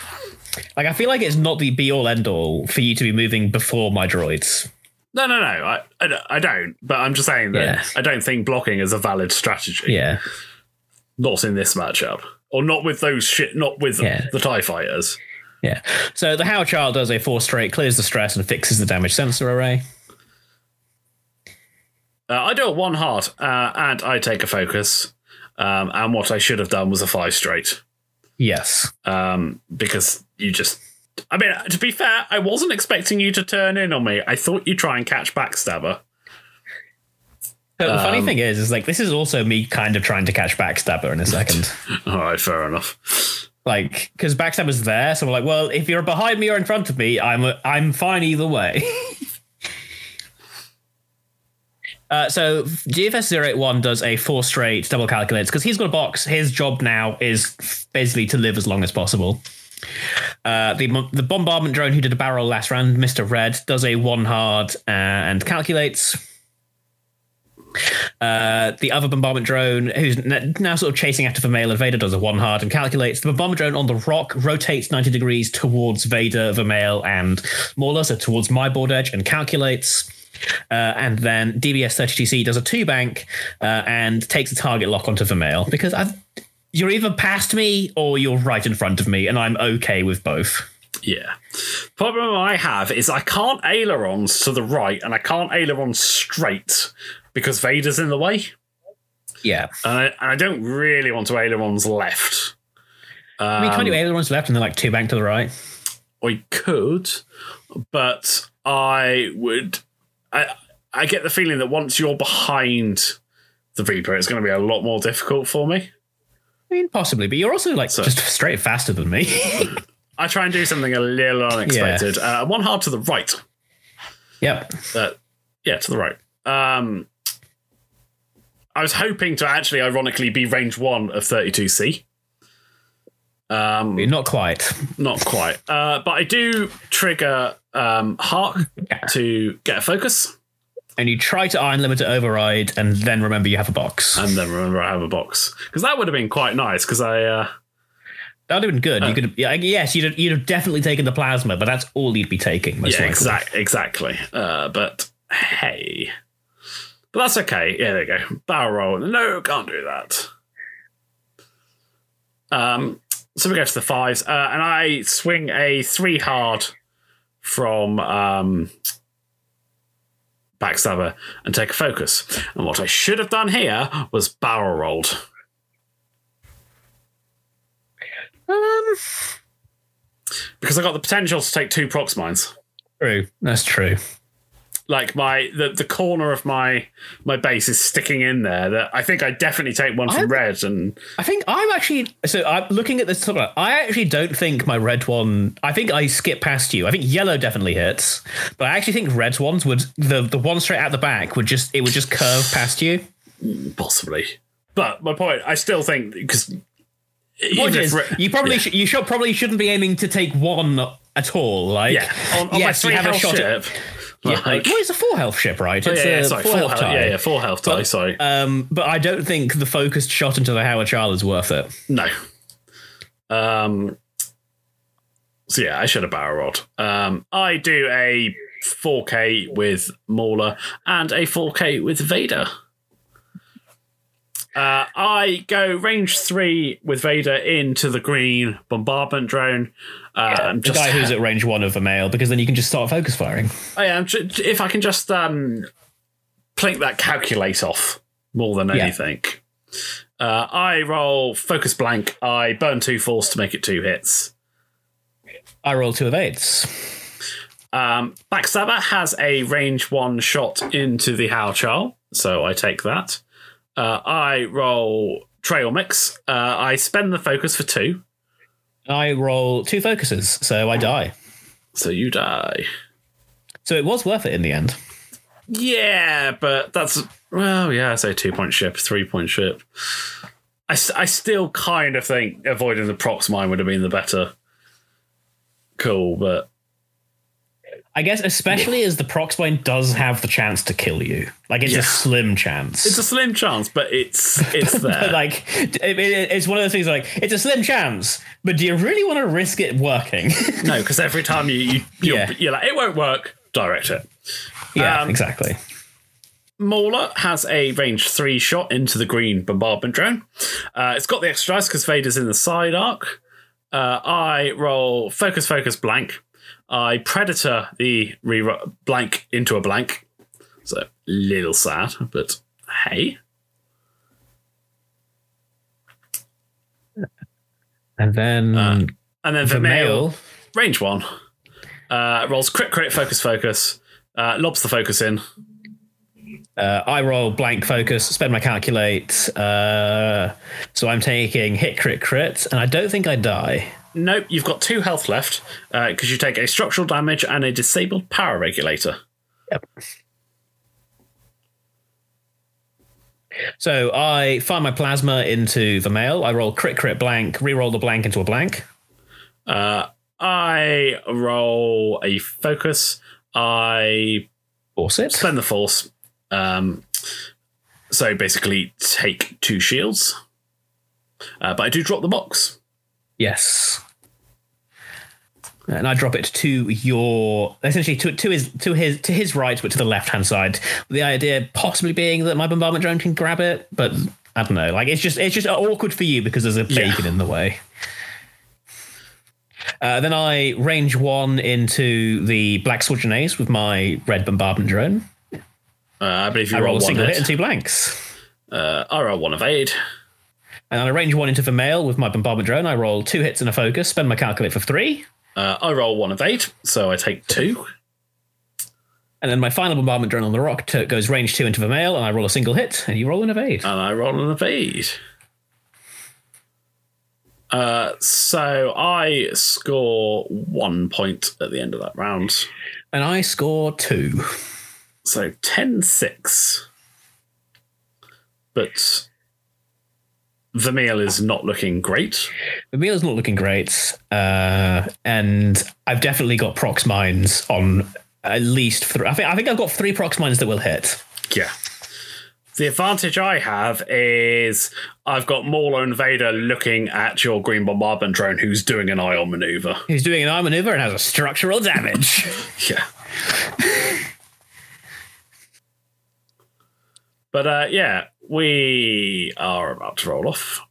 like I feel like it's not the be all end all for you to be moving before my droids. No, no, no, I, I, don't- I don't. But I'm just saying that Yeah. I don't think blocking is a valid strategy. Yeah, Not in this matchup, or not with those shit. Not with Yeah. the Tie Fighters. yeah. So the Haor Chall does a four straight, clears the stress, and fixes the damage sensor array. Uh, I do a one heart, uh, and I take a focus. Um, and what I should have done was a five straight, Yes. um, because you just. I mean, to be fair, I wasn't expecting you to turn in on me. I thought you'd try and catch Backstabber. But the funny Um, thing is, is like this is also me kind of trying to catch Backstabber in a second. All right, fair enough. like because Backstabber's there, so we're like, well, if you're behind me or in front of me, I'm I'm fine either way. Uh, so GFS 081 does a four straight double calculates because he's got a box. His job now is basically to live as long as possible. Uh, the the bombardment drone who did a barrel last round, Mr. Red, does a one hard uh, and calculates. Uh, the other bombardment drone, who's now sort of chasing after Vermeil and Vader, does a one hard and calculates. The bombardment drone on the rock rotates 90 degrees towards Vader, Vermeil, and Mauler, so towards my board edge, and calculates. Uh, and then DBS 32C does a two bank uh, and takes a target lock onto Vermeil because I've, you're either past me or you're right in front of me, and I'm okay with both. Yeah. Problem I have is I can't ailerons to the right and I can't ailerons straight because Vader's in the way. Yeah. And I, and I don't really want to ailerons left. I mean, Um, can't you ailerons left and then like two bank to the right? I could, but I would. I I get the feeling that once you're behind the Reaper, it's going to be a lot more difficult for me. I mean, possibly, but you're also like So- just straight faster than me. I try and do something a little unexpected. Uh, one hard to the right. yep. Uh, yeah, to the right. Um, I was hoping to actually, ironically, be range one of 32C. Um, Not quite. not quite. Uh, but I do trigger um, Hark to get a focus. and you try to ion limiter override, and then remember you have a box. and then remember I have a box because that would have been quite nice because I uh, That would have been good. you could, yeah, yes, you'd have, you'd have definitely taken the plasma, but that's all you'd be taking. Most yeah likely. exact exactly. Uh, but hey, but that's okay. Yeah, there you go. Barrel roll. No, can't do that. Um, so we go to the fives, uh, and I swing a three hard from um, backstabber and take a focus. And what I should have done here was barrel rolled. Um, because I got the potential to take two prox mines. true. That's true. Like my the, the corner of my my base is sticking in there. That I think I definitely take one from I- red and I think I'm actually so I'm looking at this. of- I actually don't think my red one. I think I skip past you. I think yellow definitely hits, but I actually think red ones would the the one straight out the back would just it would just curve past you. possibly. But my point, I still think because Point is, you probably yeah. sh- you should probably shouldn't be aiming to take one at all. Like yeah on, on yes, my you have a shot ship. at. Yeah, like- well, it's a four health ship, right? Oh, It's yeah, yeah, a sorry, full full health health. tie. Yeah, yeah, full health tie. Sorry, Um, but I don't think the focused shot into the Haor Chall is worth it. no. Um. So yeah, I should have barrel rolled. Um, I do a 4K with Mauler and a 4K with Vader. Uh, I go range three with Vader into the green bombardment drone. Uh, I'm The guy who's at range one of a male, because then you can just start focus firing. I am. If I can just um, plink that calculate off more than Yeah. anything. Uh, I roll focus blank. I burn two force to make it two hits. I roll two evades. eights. Um, Backstabber has a range one shot into the Haor Chall, so I take that. Uh, I roll trail mix. Uh, I spend the focus for two, I roll two focuses, so I die. so you die. So it was worth it in the end. Yeah, but that's well, yeah. I say two point ship, three point ship. I, I still kind of think avoiding the prox mine would have been the better call, but I guess, especially as the Proxmine does have the chance to kill you. Like, it's Yeah. a slim chance. it's a slim chance. But it's it's But, there. like, it, it- it's one of those things like, it's a slim chance, but do you really want to risk it working? no, because every time you, you you're, Yeah. you're like it won't work. Direct it. yeah, Um, exactly. Mauler has a range three shot into the green bombardment drone. Uh, it's got the extra dice because Vader's in the side arc. Uh, I roll focus, focus, blank. I predator the re blank into a blank. So little sad, but hey. And then And then the male, range one uh, rolls crit, crit, focus, focus. Uh, lobs the focus in. uh, I roll blank focus, spend my calculate. Uh, so I'm taking hit, crit, crit, and I don't think I die. Nope, you've got two health left because you take a structural damage and a disabled power regulator. Yep. So I fire my plasma into the male. I roll crit, crit, blank, re-roll the blank into a blank. I roll a focus. I Force it. spend the force. Um, so basically, take two shields. Uh, but I do drop the box. Yes. And I drop it to your essentially to, to his to his to his right, but to the left hand side. The idea possibly being that my bombardment drone can grab it, but I don't know. Like it's just it's just awkward for you because there's a Yeah. in the way. Uh, then I range one into the black Squadron Ace with my red bombardment drone. Uh, I believe you I roll roll, a single hit hit. and two blanks. Uh, I roll one evade. And I range one into the male with my bombardment drone. I roll two hits and a focus, spend my calculate for three. Uh, I roll one of eight, so I take two. And then my final bombardment drone on the rock t- goes range two into the male, and I roll a single hit, and you roll an evade. and I roll an evade. Uh, so I score one point at the end of that round. And I score two. So 10 6. But Vermeil is not looking great. The meal is not looking great, uh, and I've definitely got prox mines on at least three. I think I think I've got three prox mines that will hit. Yeah. The advantage I have is I've got and Vader looking at your green bombardment drone who's doing an ion maneuver. He's doing an eye maneuver and has a structural damage. Yeah. but uh, yeah, we are about to roll off.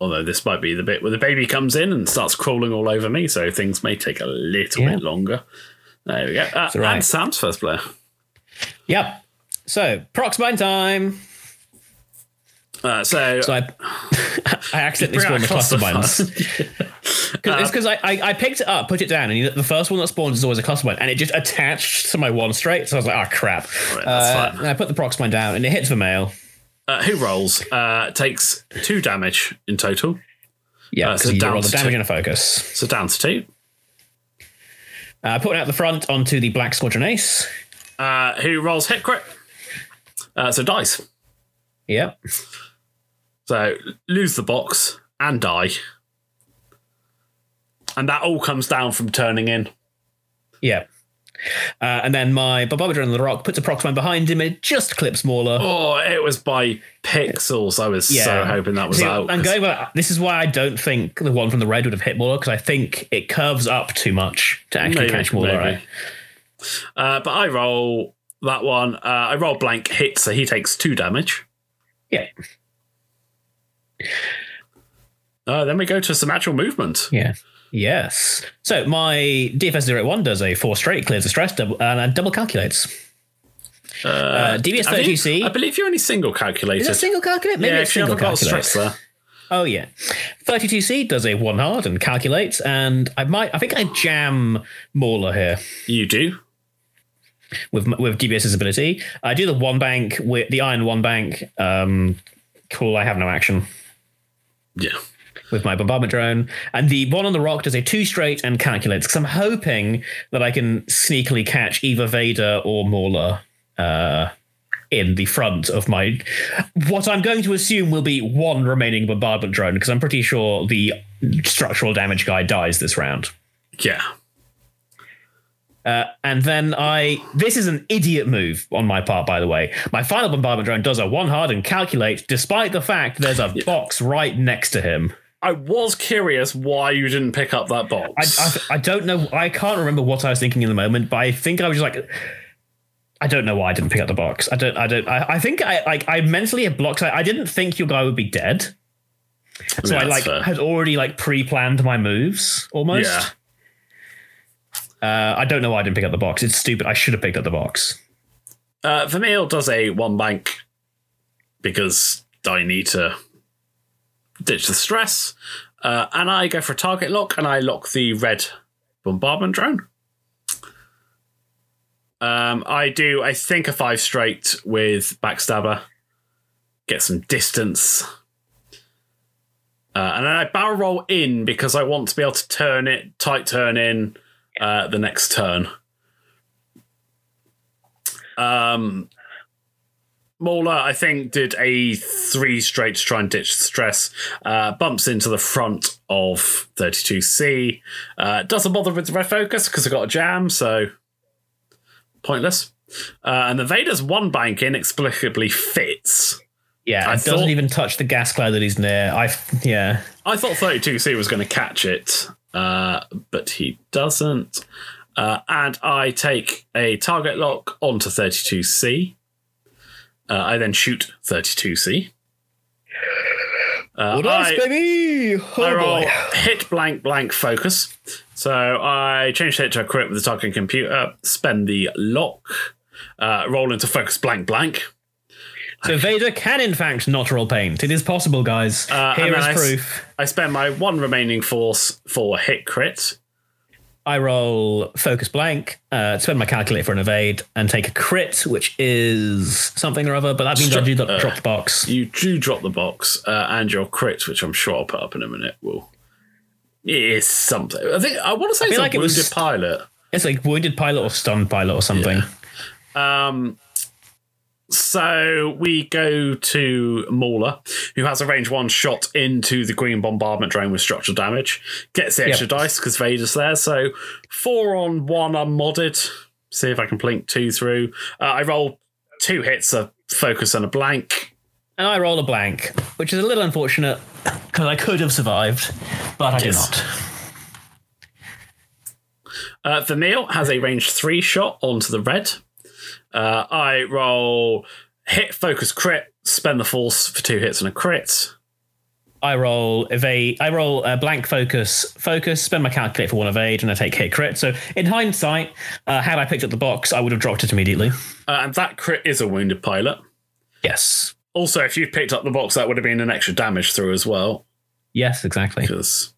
Although this might be the bit where the baby comes in and starts crawling all over me, so things may take a little Yeah. bit longer. There we go. Uh, right. And Sam's first player. yep. So prox mine time. Uh, so, So I, I accidentally spawned the cluster cluster. Cause, it's because I, I, I picked it up, put it down, and you, the first one that spawns is always a cluster mine, and it just attached to my one straight. So I was like, oh crap. Right, that's Uh, fine. and I put the prox mine down, and it hits the male. uh, who rolls? Uh, takes two damage in total. Yeah, Uh, because so down roll the damage two. and a focus. So down to two. Uh, putting out the front onto the black squadron ace. Uh, who rolls hit crit? Uh, so dice. Yep. So lose the box and die. And that all comes down from turning in. Yeah. Uh, and then my Barbadron on the rock puts a prox behind him. It just clips Mauler. Oh, it was by pixels. I was so hoping that was See, out. And going back, this is why I don't think the one from the red would have hit Mauler because I think it curves up too much to actually Maybe, catch Mauler. Right? uh, but I roll that one. Uh, I roll blank hit, so he takes two damage. Yeah. Uh, then we go to some actual movement. Yeah. Yes. So my DFS 01 does a four straight, clears the stress, double, and uh, double calculates. Uh, DBS I, think- 32C. I believe you're only single calculated. Is that single calculate? Maybe yeah, it's single calculate. Oh yeah, 32C does a one hard and calculates, and I might, I think I jam Mauler here You do. with with DBS's ability. I do the one bank with the ion one bank. Um, cool. I have no action Yeah. with my bombardment drone, and the one on the rock does a two straight and calculates because I'm hoping that I can sneakily catch either Vader or Mauler. Uh, in the front of my what I'm going to assume will be one remaining bombardment drone because I'm pretty sure the structural damage guy dies this round. Yeah. Uh, and then I this is an idiot move on my part, by the way. My final bombardment drone does a one hard and calculate, despite the fact there's a box right next to him. I was curious why you didn't pick up that box. I I don't know. I can't remember what I was thinking in the moment, but I think I was just like. I don't know why I didn't pick up the box. I don't. I don't. I, I think I like. I mentally had blocked. I, I didn't think your guy would be dead, so Yeah, I like fair. had already like pre-planned my moves almost. Yeah. Uh, I don't know why I didn't pick up the box. It's stupid. I should have picked up the box. Uh, Vermeil does a one bank because I need to ditch the stress. Uh, and I go for a target lock and I lock the red bombardment drone. Um, I do, I think, a five straight with backstabber, get some distance. Uh, and then I barrel roll in because I want to be able to turn it, tight turn in uh, the next turn. Um, Mauler, I think, did a three straight to try and ditch the stress. Uh, bumps into the front of 32C. Uh, doesn't bother with the red focus because I got a jam, so pointless. Uh, and the Vader's one bank inexplicably fits. Yeah, I it doesn't thought- even touch the gas cloud that he's near. I yeah. I thought 32C was going to catch it, uh, but he doesn't. Uh, and I take a target lock onto 32C. Uh, I then shoot 32C. Uh, nice, I, baby. Oh, I roll boy. hit blank blank focus. So I change hit to a crit with the targeting computer, spend the lock, uh, roll into focus blank blank. So Vader can in fact not roll paint. It is possible, guys. Uh, Here is I s- proof. I spend my one remaining force for hit crit. I roll focus blank, uh, spend my calculator for an evade, and take a crit, which is something or other. But that means I do Stru- not drop the box. you do drop the box uh, and your crit, which I'm sure I'll put up in a minute. Will is something. I think I want to say it's like it was- wounded pilot. It's like wounded pilot or stunned pilot or something. Um, so we go to Mauler, who has a range one shot into the green bombardment drone with structural damage. Gets the extra Yep. dice because Vader's there. So four on one unmodded. See if I can blink two through. Uh, I roll two hits, a focus and a blank. And I roll a blank, which is a little unfortunate because I could have survived, but I did not. Uh, Vermeil has a range three shot onto the red. Uh, I roll hit, focus, crit, spend the force for two hits and a crit. I roll evade. I roll a blank focus. Focus. Spend my calculate for one evade, and I take hit crit. So in hindsight, uh, had I picked up the box, I would have dropped it immediately. Uh, and that crit is a wounded pilot. Yes. Also, if you picked up the box, that would have been an extra damage through as well. Yes, exactly. Because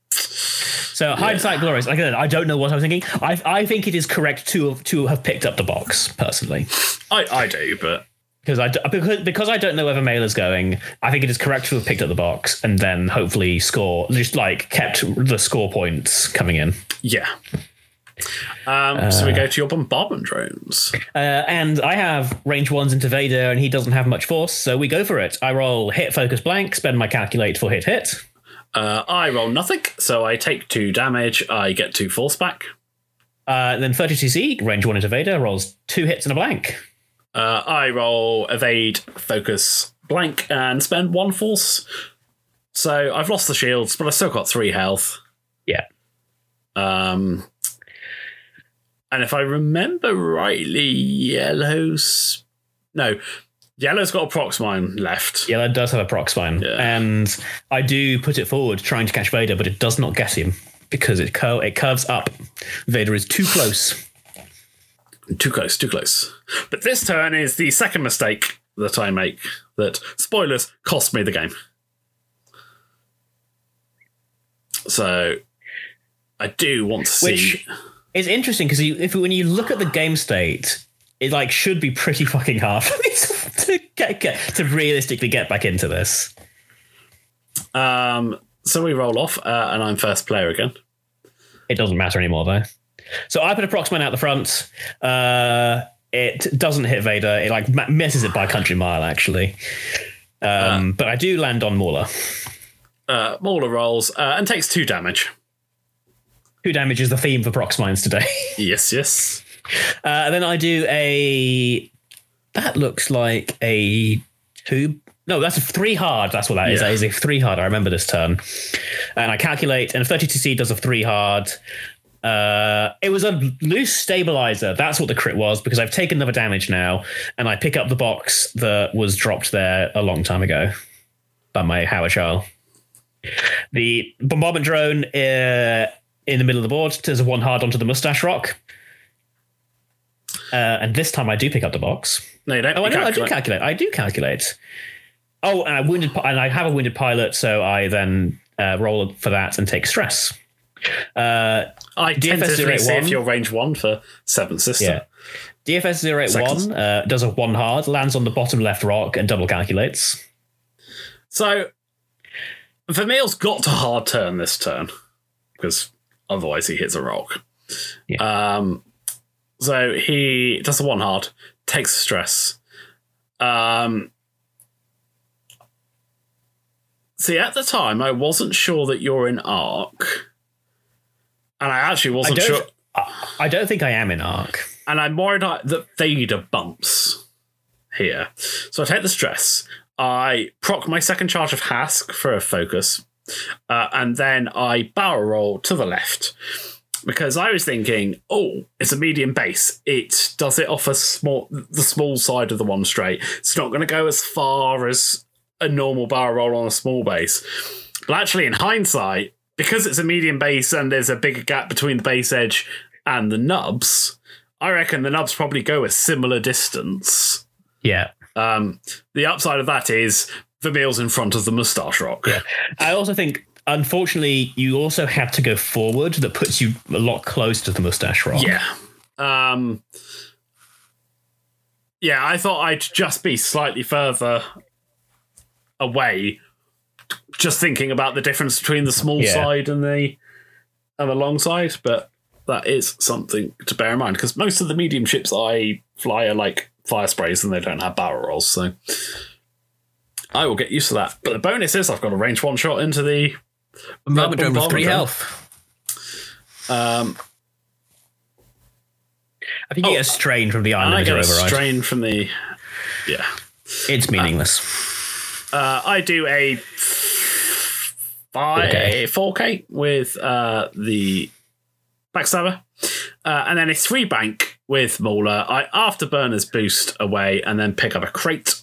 So hindsight glorious. Like I said, I don't know what I was thinking. I I think it is correct to have, to have picked up the box personally. I, I do, but Because I because, because I don't know where the mail is going, I think it is correct to have picked up the box and then hopefully score just like kept the score points coming in. yeah. Um, so we go to your bombardment drones. Uh, and I have range ones into Vader, and he doesn't have much force, so we go for it. I roll hit, focus, blank, spend my calculate for hit, hit. Uh, I roll nothing, so I take two damage. I get two force back. Uh, then 32C, range one into Vader, rolls two hits and a blank. Uh, I roll evade, focus, blank, and spend one force. So I've lost the shields, but I've still got three health. Yeah. Um, and if I remember rightly, yellow's no, yellow's got a Proxmine left. That does have a Proxmine. Yeah. And I do put it forward trying to catch Vader, but it does not get him because it, cur- it curves up. Vader is too close. Too close, too close. But this turn is the second mistake that I make. That spoilers cost me the game. So I do want to see. Which is interesting because if when you look at the game state, it like should be pretty fucking hard for me to get, get to realistically get back into this. Um, so we roll off, uh, and I'm first player again. It doesn't matter anymore though. So I put a Proxmine out the front. Uh, it doesn't hit Vader. It like misses it by a country mile actually. Um, but I do land on Mauler. Uh, Mauler rolls uh, and takes two damage. Who damages the theme for Prox Mines today? Yes, yes. Uh, and then I do a. That looks like a two. No, that's a three hard. That's what that is. Yeah. That is a three hard. I remember this turn. And I calculate, and if 32C does a three hard. Uh, it was a loose stabilizer. That's what the crit was because I've taken another damage now, and I pick up the box that was dropped there a long time ago by my Haor Chall. The bombardment drone uh, in the middle of the board does a one hard onto the mustache rock. Uh, and this time I do pick up the box. No, you don't. Oh, I know. I do calculate. I do calculate. Oh, and I wounded, and I have a wounded pilot, so I then uh, roll for that and take stress. Uh, I DFS tentatively see 081. if you're range one for Seventh Sister. yeah. DFS 081 uh, does a one hard, lands on the bottom left rock, and double calculates. So Vermeil's got to hard turn this turn because otherwise he hits a rock. Yeah. Um, so he does the one hard, takes stress. Um, see, at the time, I wasn't sure that you're in arc, and I actually wasn't don't, sure. I, I don't think I am in arc. and I'm worried that that Vader bumps here. So I take the stress. I proc my second charge of Hask for a focus, uh, and then I barrel roll to the left because I was thinking, oh, it's a medium base. It does it off a small, the small side of the one straight. It's not going to go as far as a normal barrel roll on a small base. But actually, in hindsight, because it's a medium base and there's a bigger gap between the base edge and the nubs, I reckon the nubs probably go a similar distance. Yeah. Um, the upside of that is the meals in front of the moustache rock. Yeah. I also think, unfortunately, you also have to go forward. That puts you a lot closer to the mustache rock. Yeah. Um, yeah, I thought I'd just be slightly further away, just thinking about the difference between the small Yeah. side and the and the long side, but that is something to bear in mind because most of the medium ships I fly are like fire sprays and they don't have barrel rolls. So I will get used to that. But the bonus is I've got a range one shot into the Drone with three health. um, I think you Oh. get a strain from the and I get a override. strain from the yeah. It's meaningless. Uh, I do a five, 4K. 4K with uh, the Backstabber, uh, and then a three bank with Mauler. I afterburners boost away and then pick up a crate.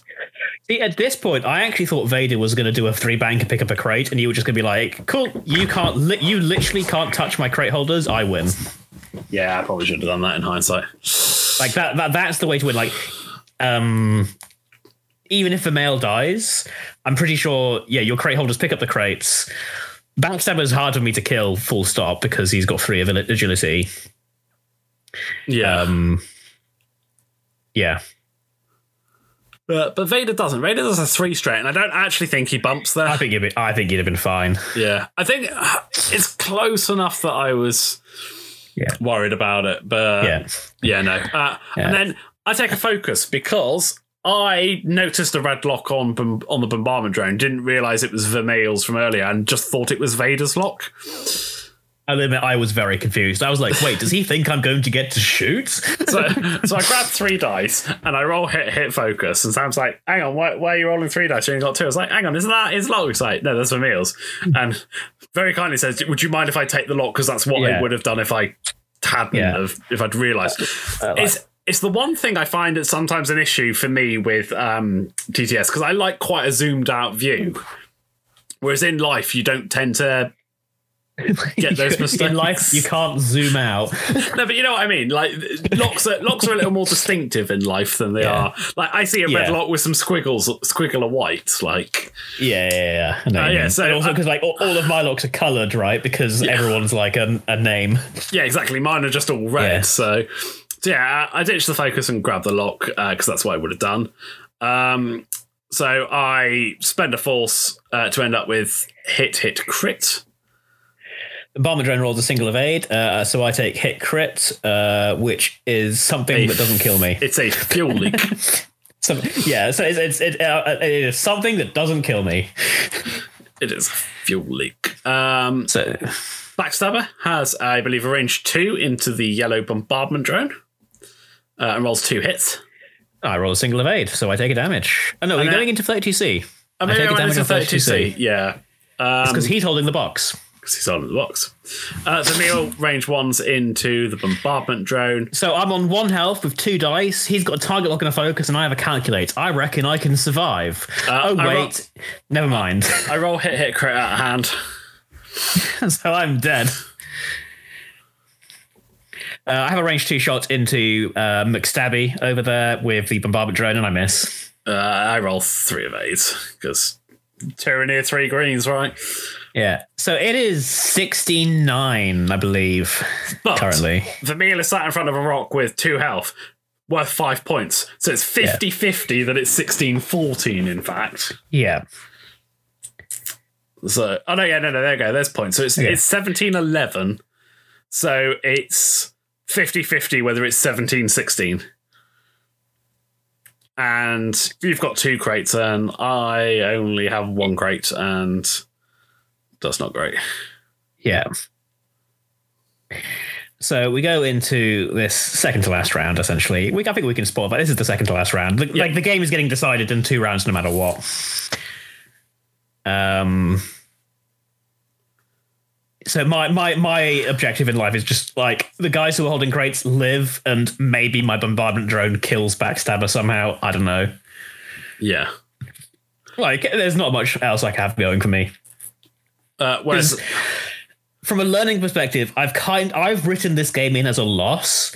See, at this point, I actually thought Vader was going to do a three bank and pick up a crate, and you were just going to be like, "Cool, you can't, li- you literally can't touch my crate holders. I win." Yeah, I probably should have done that in hindsight. Like that, that that's the way to win. Like, um, even if the male dies, I'm pretty sure. Yeah, your crate holders pick up the crates. Backstabber is hard for me to kill, full stop, because he's got three of agility. Yeah, Um, yeah, but, but Vader doesn't. Vader does a three straight, and I don't actually think he bumps there. I think he'd be, I think you'd have been fine. Yeah, I think uh, it's close enough that I was Yeah. worried about it, but Yeah. yeah, no. Uh, Yeah. And then I take a focus because I noticed a red lock on on the bombardment drone, didn't realize it was Vermeil's from earlier, and just thought it was Vader's lock. I admit I was very confused. I was like, "Wait, does he think I'm going to get to shoot?" So, so I grabbed three dice and I roll hit hit focus, and Sam's like, "Hang on, why, why are you rolling three dice? You only got two. I was like, "Hang on, isn't that his lock?" He's like, "No, that's Vermeil's," and very kindly says, "Would you mind if I take the lock? Because that's what I would have done if I hadn't Yeah. have, if I'd realised." it's it's the one thing I find it's sometimes an issue for me with um, TTS because I like quite a zoomed out view, whereas in life you don't tend to get those mistakes. In life, you can't zoom out. No, but you know what I mean. Like locks are locks are a little more distinctive in life than they Yeah. are. Like I see a red Yeah. lock with some squiggles, squiggle of white. Like Yeah, yeah, yeah. Uh, yeah, so, And also uh, because like all, all of my locks are coloured, right? Because everyone's like a, a name. yeah, exactly. Mine are just all red. So, so yeah, I ditched the focus and grabbed the lock because that's what I would have done. Um, so I spend a force uh, to end up with hit, hit, crit. Drone rolls a single evade, uh, so I take hit crit, uh, which is something that doesn't kill me. It's a fuel leak. Some, yeah, so it's, it's it, uh, it is something that doesn't kill me. it is a fuel leak. Um, So Backstabber has, I believe, a range two into the yellow bombardment drone uh, and rolls two hits. I roll a single of evade, so I take a damage. Oh no, we're then- going into 32C. I take a I damage into on 32C. Yeah. it's because he's holding the box. Because he's on the box. Uh, the meal range one's into the bombardment drone. So I'm on one health with two dice. He's got a target lock and a focus, and I have a calculate. I reckon I can survive. oh I wait, never mind. I roll hit hit crit out of hand. so I'm dead. Uh, I have a range two shot into uh, McStabby over there with the bombardment drone, and I miss. Uh, I roll three of eight because tyranny of three greens, right? Yeah. So it is 69, I believe, But currently. is sat in front of a rock with two health, worth five points. So it's 50 50 that it's 16 14, in fact. Yeah. So, oh no, yeah, no, no, there you go. There's points. So it's, Yeah. it's 17 11. So it's 50 50 whether it's 17 16. And you've got two crates, and I only have one crate, and that's not great. Yeah. So we go into this second to last round. Essentially, we I think we can spoil, but this is the second to last round. The- Yeah. Like the game is getting decided in two rounds, no matter what. Um. So my my my objective in life is just like the guys who are holding crates live, and maybe my bombardment drone kills backstabber somehow. I don't know. Yeah. Like, there's not much else I can have going for me. Uh, whereas, from a learning perspective, I've kind I've written this game in as a loss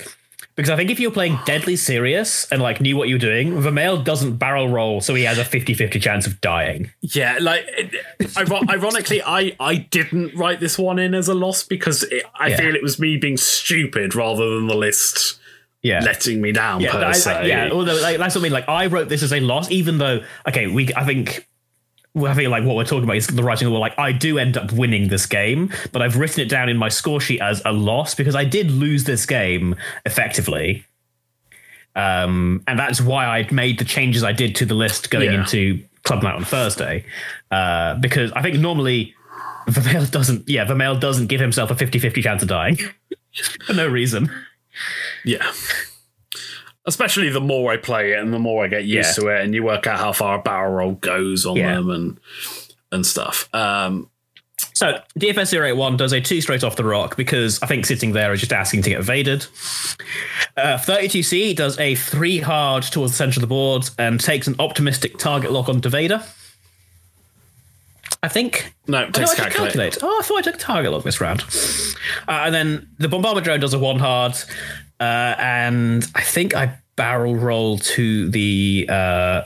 because I think if you're playing deadly serious and like knew what you're doing, Vermeil doesn't barrel roll, so he has a 50-50 chance of dying. yeah, like, it, ironically, I, I didn't write this one in as a loss because it, I Yeah. feel it was me being stupid rather than the list Yeah. letting me down, yeah, per I- I- yeah. Although like, that's what I mean. Like I wrote this as a loss, even though okay, we I think I think like what we're talking about is the writing. Well, like I do end up winning this game, but I've written it down in my score sheet as a loss because I did lose this game effectively. Um, and that's why I made the changes I did to the list going Yeah. into Club Night on Thursday. Uh, because I think normally Vermeil doesn't, yeah, Vermeil doesn't give himself a 50 50 chance of dying for no reason. Yeah. Especially the more I play it and the more I get used Yeah. to it, and you work out how far a barrel roll goes on Yeah. them and and stuff. Um, So DFS 081 does a two straight off the rock because I think sitting there is just asking to get evaded. Uh, 32C does a three hard towards the center of the board and takes an optimistic target lock onto Vader. I think. no, Oh, it no, takes I took calculate. calculate. Oh, I thought I took target lock this round. Uh, and then the bombardment drone does a one hard, uh, and I think I barrel roll to the uh,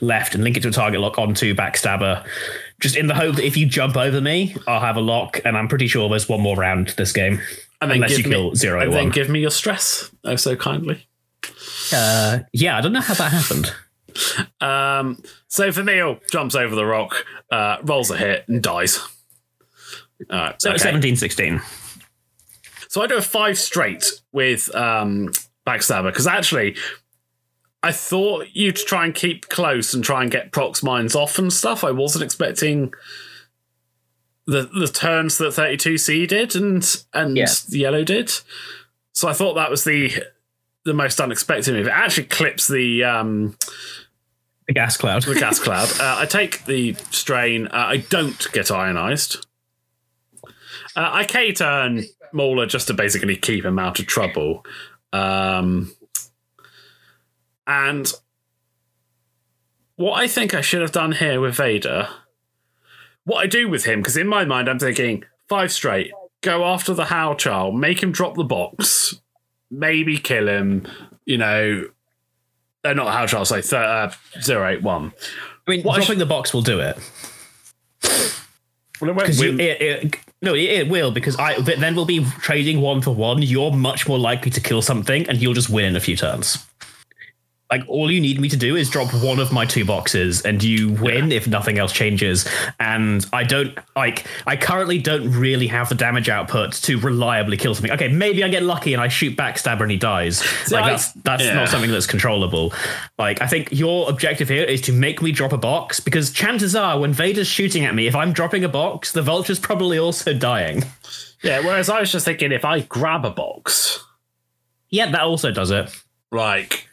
left and link it to a target lock onto backstabber, just in the hope that if you jump over me, I'll have a lock. And I'm pretty sure there's one more round this game, And then unless give you kill me, zero and then give me your stress, oh so kindly. Uh, yeah, I don't know how that happened. Um, so Vermeil jumps over the rock, uh, rolls a hit, and dies. All right, So okay. 17, 16. So I do a five straight with um, Backstabber because actually, I thought you'd try and keep close and try and get prox mines off and stuff. I wasn't expecting the the turns that 32C did and and Yeah. yellow did. So I thought that was the the most unexpected move. It actually clips the um, The gas cloud. the gas cloud. Uh, I take the strain. Uh, I don't get ionized. Uh, I K turn Mauler just to basically keep him out of trouble. Um, and what I think I should have done here with Vader, what I do with him, because in my mind I'm thinking five straight, go after the Haor Chall, make him drop the box, maybe kill him, you know. Uh, not Haor Chall, say th- uh, 081. I mean, What I dropping the box will do it. Well, it won't win. it, it, no, it, will because I then we'll be trading one for one. You're much more likely to kill something, and you'll just win in a few turns. Like all you need me to do is drop one of my two boxes, and you win if nothing else changes. And I don't like. I currently don't really have the damage output to reliably kill something. Okay, maybe I get lucky and I shoot backstabber and he dies. like I- that's that's yeah. not something that's controllable. Like I think your objective here is to make me drop a box because chances are when Vader's shooting at me, if I'm dropping a box, the vulture's probably also dying. yeah, whereas I was just thinking if I grab a box, Yeah, that also does it. like,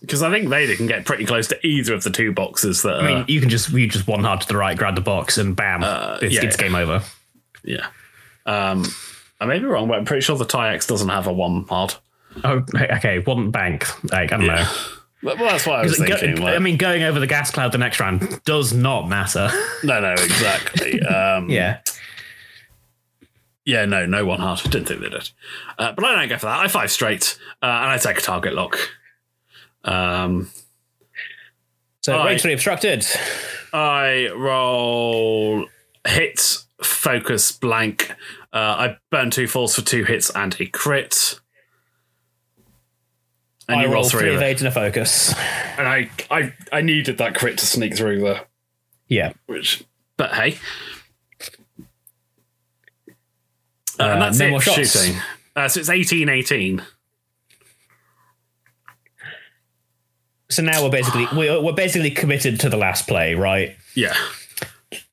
because I think Vader can get pretty close to either of the two boxes that. I mean, you can just you just one hard to the right, grab the box, and bam, it's, Uh, yeah, it's yeah. game over. yeah. Um, I may be wrong, but I'm pretty sure the TIEX doesn't have a one hard. Oh, okay, one bank. Like I don't know. Well, that's what I was Go- thinking. like- I mean, going over the gas cloud the next round does not matter. no, no, exactly. Um, yeah, Yeah, no, no one hard. Didn't think they did. Uh, but I don't go for that. I five straight, uh, and I take a target lock. Um, so Alright. range three obstructed. I roll hit, focus, blank. Uh, I burn two falls for two hits and a crit. And I you roll roll three three of evades and a focus. And I, I, I needed that crit to sneak through there. Yeah, Which, but hey. Uh, Uh, and that's no it shooting. Uh, so it's 18 18. So now we're basically we're, we're basically committed to the last play, right? Yeah.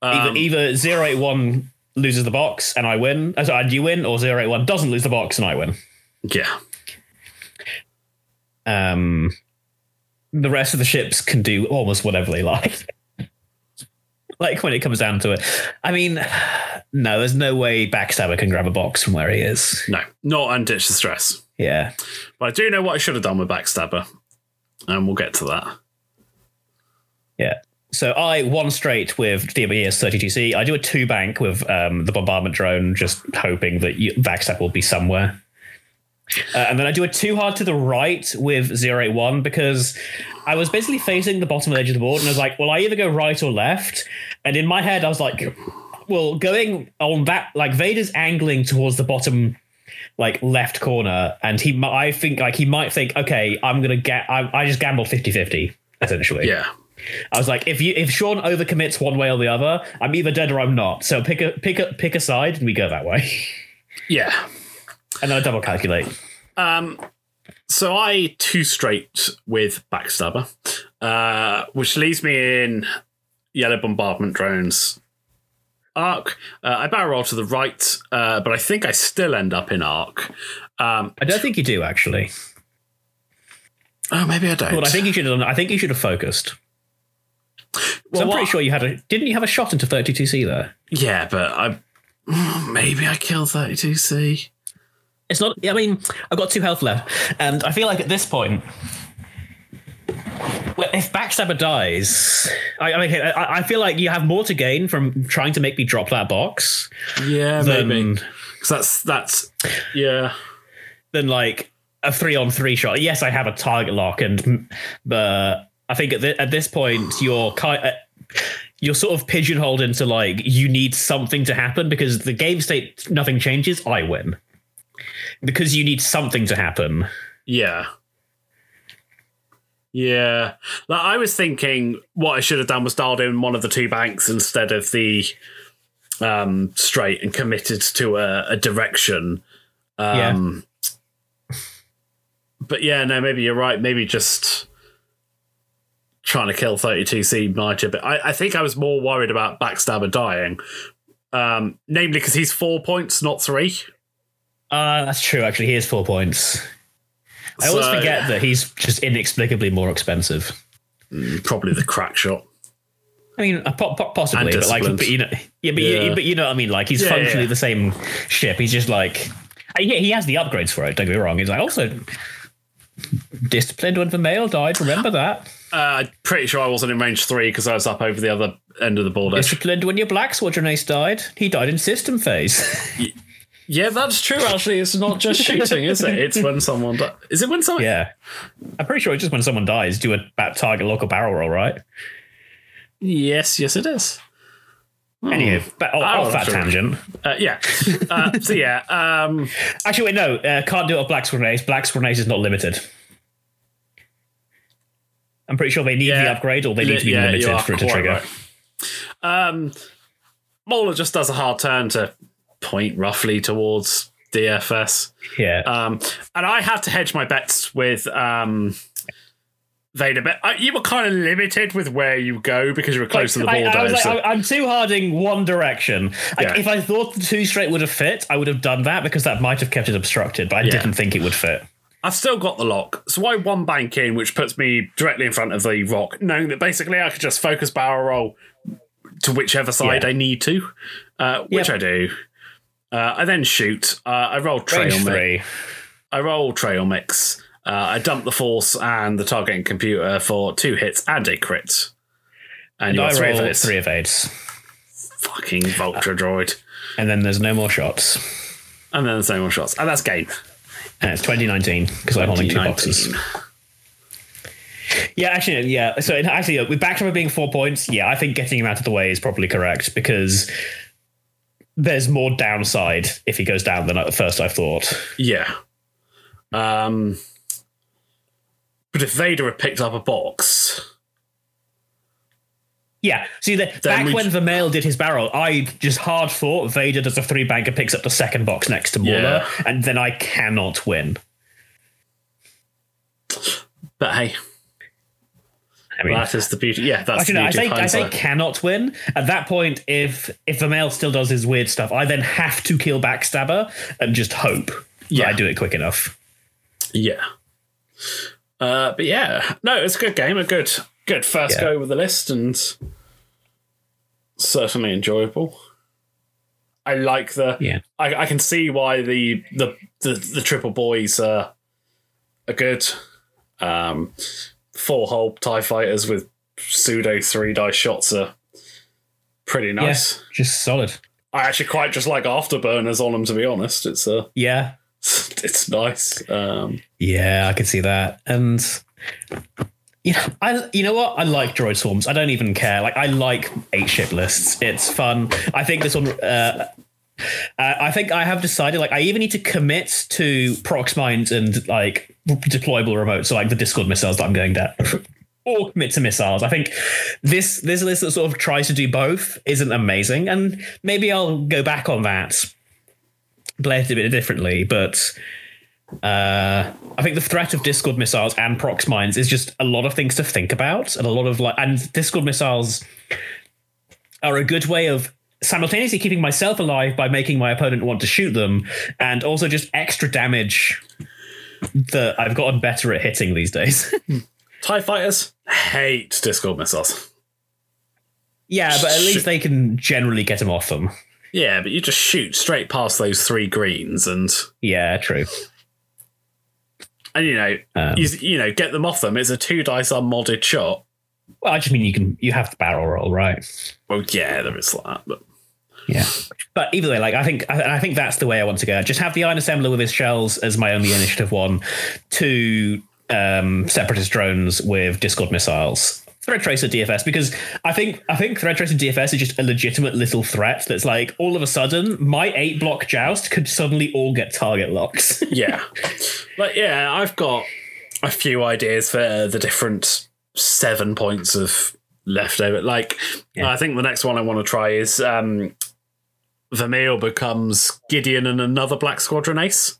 Either Um, either eight one loses the box and I win, uh, and you win, or zero eight one doesn't lose the box and I win. yeah. Um, the rest of the ships can do almost whatever they like. like when it comes down to it, I mean, no, there's no way Backstabber can grab a box from where he is. No, not unditch the stress. Yeah, But I do know what I should have done with Backstabber. And we'll get to that. yeah. So I one straight with DFS 32C. I do a two bank with um, the bombardment drone, just hoping that you, Backstab will be somewhere. Uh, and then I do a two hard to the right with 081 because I was basically facing the bottom edge of the board and I was like, well, I either go right or left. And in my head, I was like, well, going on that, like Vader's angling towards the bottom, like left corner. And he, I think, like, he might think, okay, I'm to get, I, I just gambled 50 50, essentially. Yeah. I was like, if you if Sean overcommits one way or the other, I'm either dead or I'm not. So pick a pick a pick a side and we go that way. Yeah. And then I double calculate. Um, so I two straight with Backstabber, uh, which leaves me in Yellow Bombardment Drones arc. Uh, I barrel roll to the right, uh, but I think I still end up in arc. Um, I don't think you do actually. oh, maybe I don't. But I think you should. Have, I think you should have focused. So I'm pretty sure you had a. Didn't you have a shot into 32C there? Yeah, but I maybe I killed 32C. It's not. I mean, I've got two health left, and I feel like at this point, well, if Backstabber dies, I, I mean, I, I feel like you have more to gain from trying to make me drop that box Yeah, than maybe. Because that's that's yeah. than like a three on three shot. Yes, I have a target lock, and but I think at, at this point you're kind. Uh, you're sort of pigeonholed into like you need something to happen because the game state nothing changes. I win because you need something to happen. Yeah. Yeah. Like I was thinking what I should have done was dialed in one of the two banks instead of the um straight and committed to a, a direction. Um but yeah, no, maybe you're right. Maybe just trying to kill 32C might But. I, I think I was more worried about Backstabber dying. Um, namely because he's four points, not three. Uh, that's true. Actually, he is four points. I always So- forget that he's just inexplicably more expensive. Probably the crack shot. I mean, uh, po- po- possibly, but like, but you know, yeah, but, Yeah. You, but you know what I mean. Like, he's Yeah, functionally yeah. the same ship. He's just like, uh, yeah, he has the upgrades for it. Don't get me wrong. He's like also disciplined when Vermeil died. Remember that. Uh, I'm pretty sure I wasn't in range three because I was up over the other end of the board. Disciplined when your black squadron ace died. He died in system phase. Yeah, that's true. Actually, it's not just shooting, is it? It's when someone. Di- is it when someone? yeah, I'm pretty sure it's just when someone dies, do a back target local barrel roll, right? Yes, yes, it is. Anyway, but off, Oh, off that sure. tangent. Uh, yeah. Uh, so yeah. Um, Actually, wait, no, uh, can't do it with Black Ace. Black Ace is not limited. I'm pretty sure they need Yeah. the upgrade or they need to be yeah, you limited are for it to quite trigger. right. Um, Mauler just does a hard turn to point roughly towards DFS. Yeah. Um, and I had to hedge my bets with um, Vader. But uh, you were kind of limited with where you go because you were close to the I, border. I was like, so- I- I'm two harding one direction. Like, Yeah. If I thought the two straight would have fit, I would have done that because that might have kept it obstructed, but I Yeah. didn't think it would fit. I've still got the lock, so I one bank in, which puts me directly in front of the rock, knowing that basically I could just focus barrel roll to whichever side Yeah. I need to, uh, which Yep. I do. Uh, I then shoot. Uh, I roll trail Range mix. three. I roll trail mix. Uh, I dump the force and the targeting computer for two hits and a crit. And, And I roll those. three evades. Fucking Vulture droid. And then there's no more shots. And then there's no more shots. And that's game. And it's 2019 because I'm holding two boxes. Yeah, actually, yeah. So it- actually, with Backstabber being four points, yeah, I think getting him out of the way is probably correct because there's more downside if he goes down than at first I thought. Yeah. Um, but if Vader had picked up a box, Yeah, see, the, back we- when Vermeil did his barrel, I just hard fought Vader does a three banker, picks up the second box next to Mauler, Yeah. and then I cannot win. but hey, I mean, that is the beauty. Yeah, that's Actually, the I say I say cannot win. At that point, if if Vermeil still does his weird stuff, I then have to kill Backstabber and just hope Yeah. that I do it quick enough. Yeah. Uh, but yeah, no, it's a good game. A good, good first Yeah. go with the list, and certainly enjoyable. I like the. Yeah. I, I can see why the the the, the triple boys are are good. Um, four hole Tie fighters with pseudo three die shots are pretty nice. Yeah, just solid. I actually quite just like afterburners on them. To be honest, it's uh, Yeah, it's nice. Um, yeah, I can see that. And you know, I you know what? I like droid swarms. I don't even care. Like I like eight ship lists. It's fun. I think this one. Uh, uh, I think I have decided. Like I even need to commit to prox mines and like deployable remotes. So like the Discord missiles that I'm going down. Or commit to missiles. I think this this list that sort of tries to do both isn't amazing, and maybe I'll go back on that, play it a bit differently. But Uh, I think the threat of Discord missiles and prox mines is just a lot of things to think about, and a lot of like, and Discord missiles are a good way of simultaneously keeping myself alive by making my opponent want to shoot them, and also just extra damage that I've gotten better at hitting these days. TIE fighters hate Discord missiles. yeah, but at least they can generally get them off them. Yeah, but you just shoot straight past those three greens and Yeah, true. and you know Um, you, you know get them off them. It's a two dice unmodded shot. Well, I just mean you can you have the barrel roll, right? Well, yeah, there is that, but Yeah. But either way, like I think, I, I think that's the way I want to go. Just have the Iron Assembler with his shells as my only initiative one. Two um, separatist drones with Discord missiles. Thread Tracer DFS because I think I think Thread Tracer DFS is just a legitimate little threat that's like all of a sudden my eight block joust could suddenly all get target locks. yeah, but yeah, I've got a few ideas for the different seven points of leftover. Like, Yeah. I think the next one I want to try is um, Vermeil becomes Gideon and another Black Squadron ace.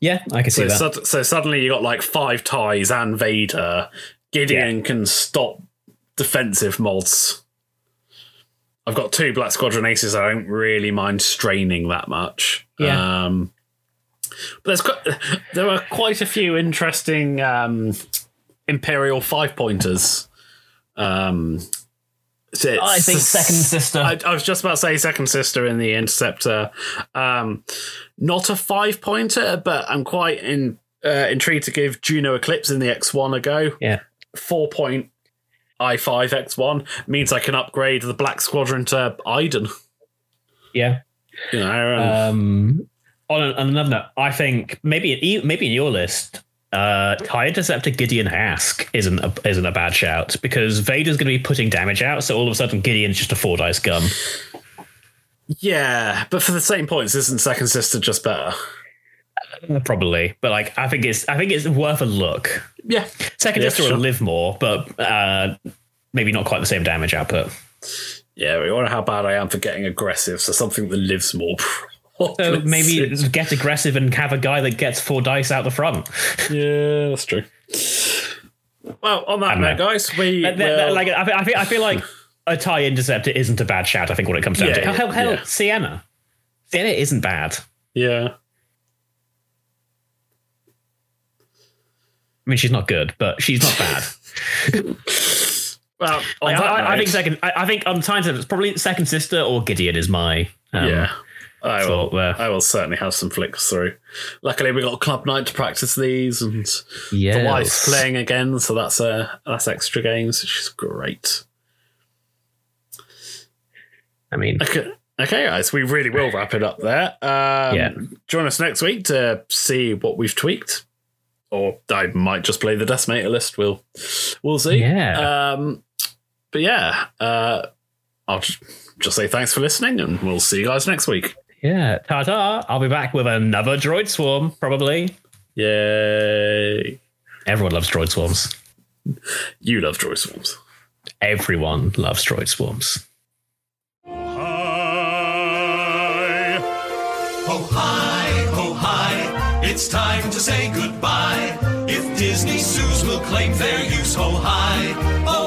yeah, I can see So, that. sud- so suddenly you got like five ties and Vader. Gideon can stop defensive mods. I've got two Black Squadron aces. I don't really mind straining that much. Yeah. Um, but there's quite, there are quite a few interesting um, Imperial five pointers. Um, it's- I think Second Sister. I, I was just about to say second sister in the interceptor. Um, not a five pointer, but I'm quite in, uh, intrigued to give Juno Eclipse in the X1 a go. yeah. Four point i5 X1 means I can upgrade the Black Squadron to Iden. Yeah. You know, Um, on, on another note, I think maybe maybe in your list, uh, TIE Interceptor Gideon Hask isn't a, isn't a bad shout because Vader's going to be putting damage out, so all of a sudden Gideon's just a four dice gun. yeah, but for the same points, isn't second sister just better? Probably, but like I think it's I think it's worth a look. Yeah, Second Yeah, Sister sure. will live more, but uh, maybe not quite the same damage output. yeah. We wonder how bad I am for getting aggressive, so something that lives more. So maybe get aggressive and have a guy that gets four dice out the front. Yeah, that's true. Well, on that note, know. guys, we That- that- that- like I, feel- I feel I feel like a tie interceptor isn't a bad shout. I think when it comes down Yeah, to yeah, hell, hell, yeah. Ciena, Ciena isn't bad. yeah. I mean, she's not good, but she's not bad. Well, on Like, that I, I, I think second. I, I think on time it's probably second sister or Gideon is my um, yeah. I will. there. I will certainly have some flicks through. Luckily, we got club night to practice these, and Yes. the wife's playing again, so that's uh, that's extra games, which is great. I mean, Okay, okay, guys, we really will wrap it up there. Um, Yeah. Join us next week to see what we've tweaked, or I might just play the decimator list. We'll we'll see. Yeah. Um, but yeah, uh, I'll just, just say thanks for listening, and we'll see you guys next week. Yeah. Ta ta. I'll be back with another droid swarm probably. Yay! Everyone loves droid swarms. You love droid Swarms. Everyone loves droid swarms. Hi. Oh hi, oh hi, it's time to say goodbye. If Disney zoos will claim fair use, oh hi, oh,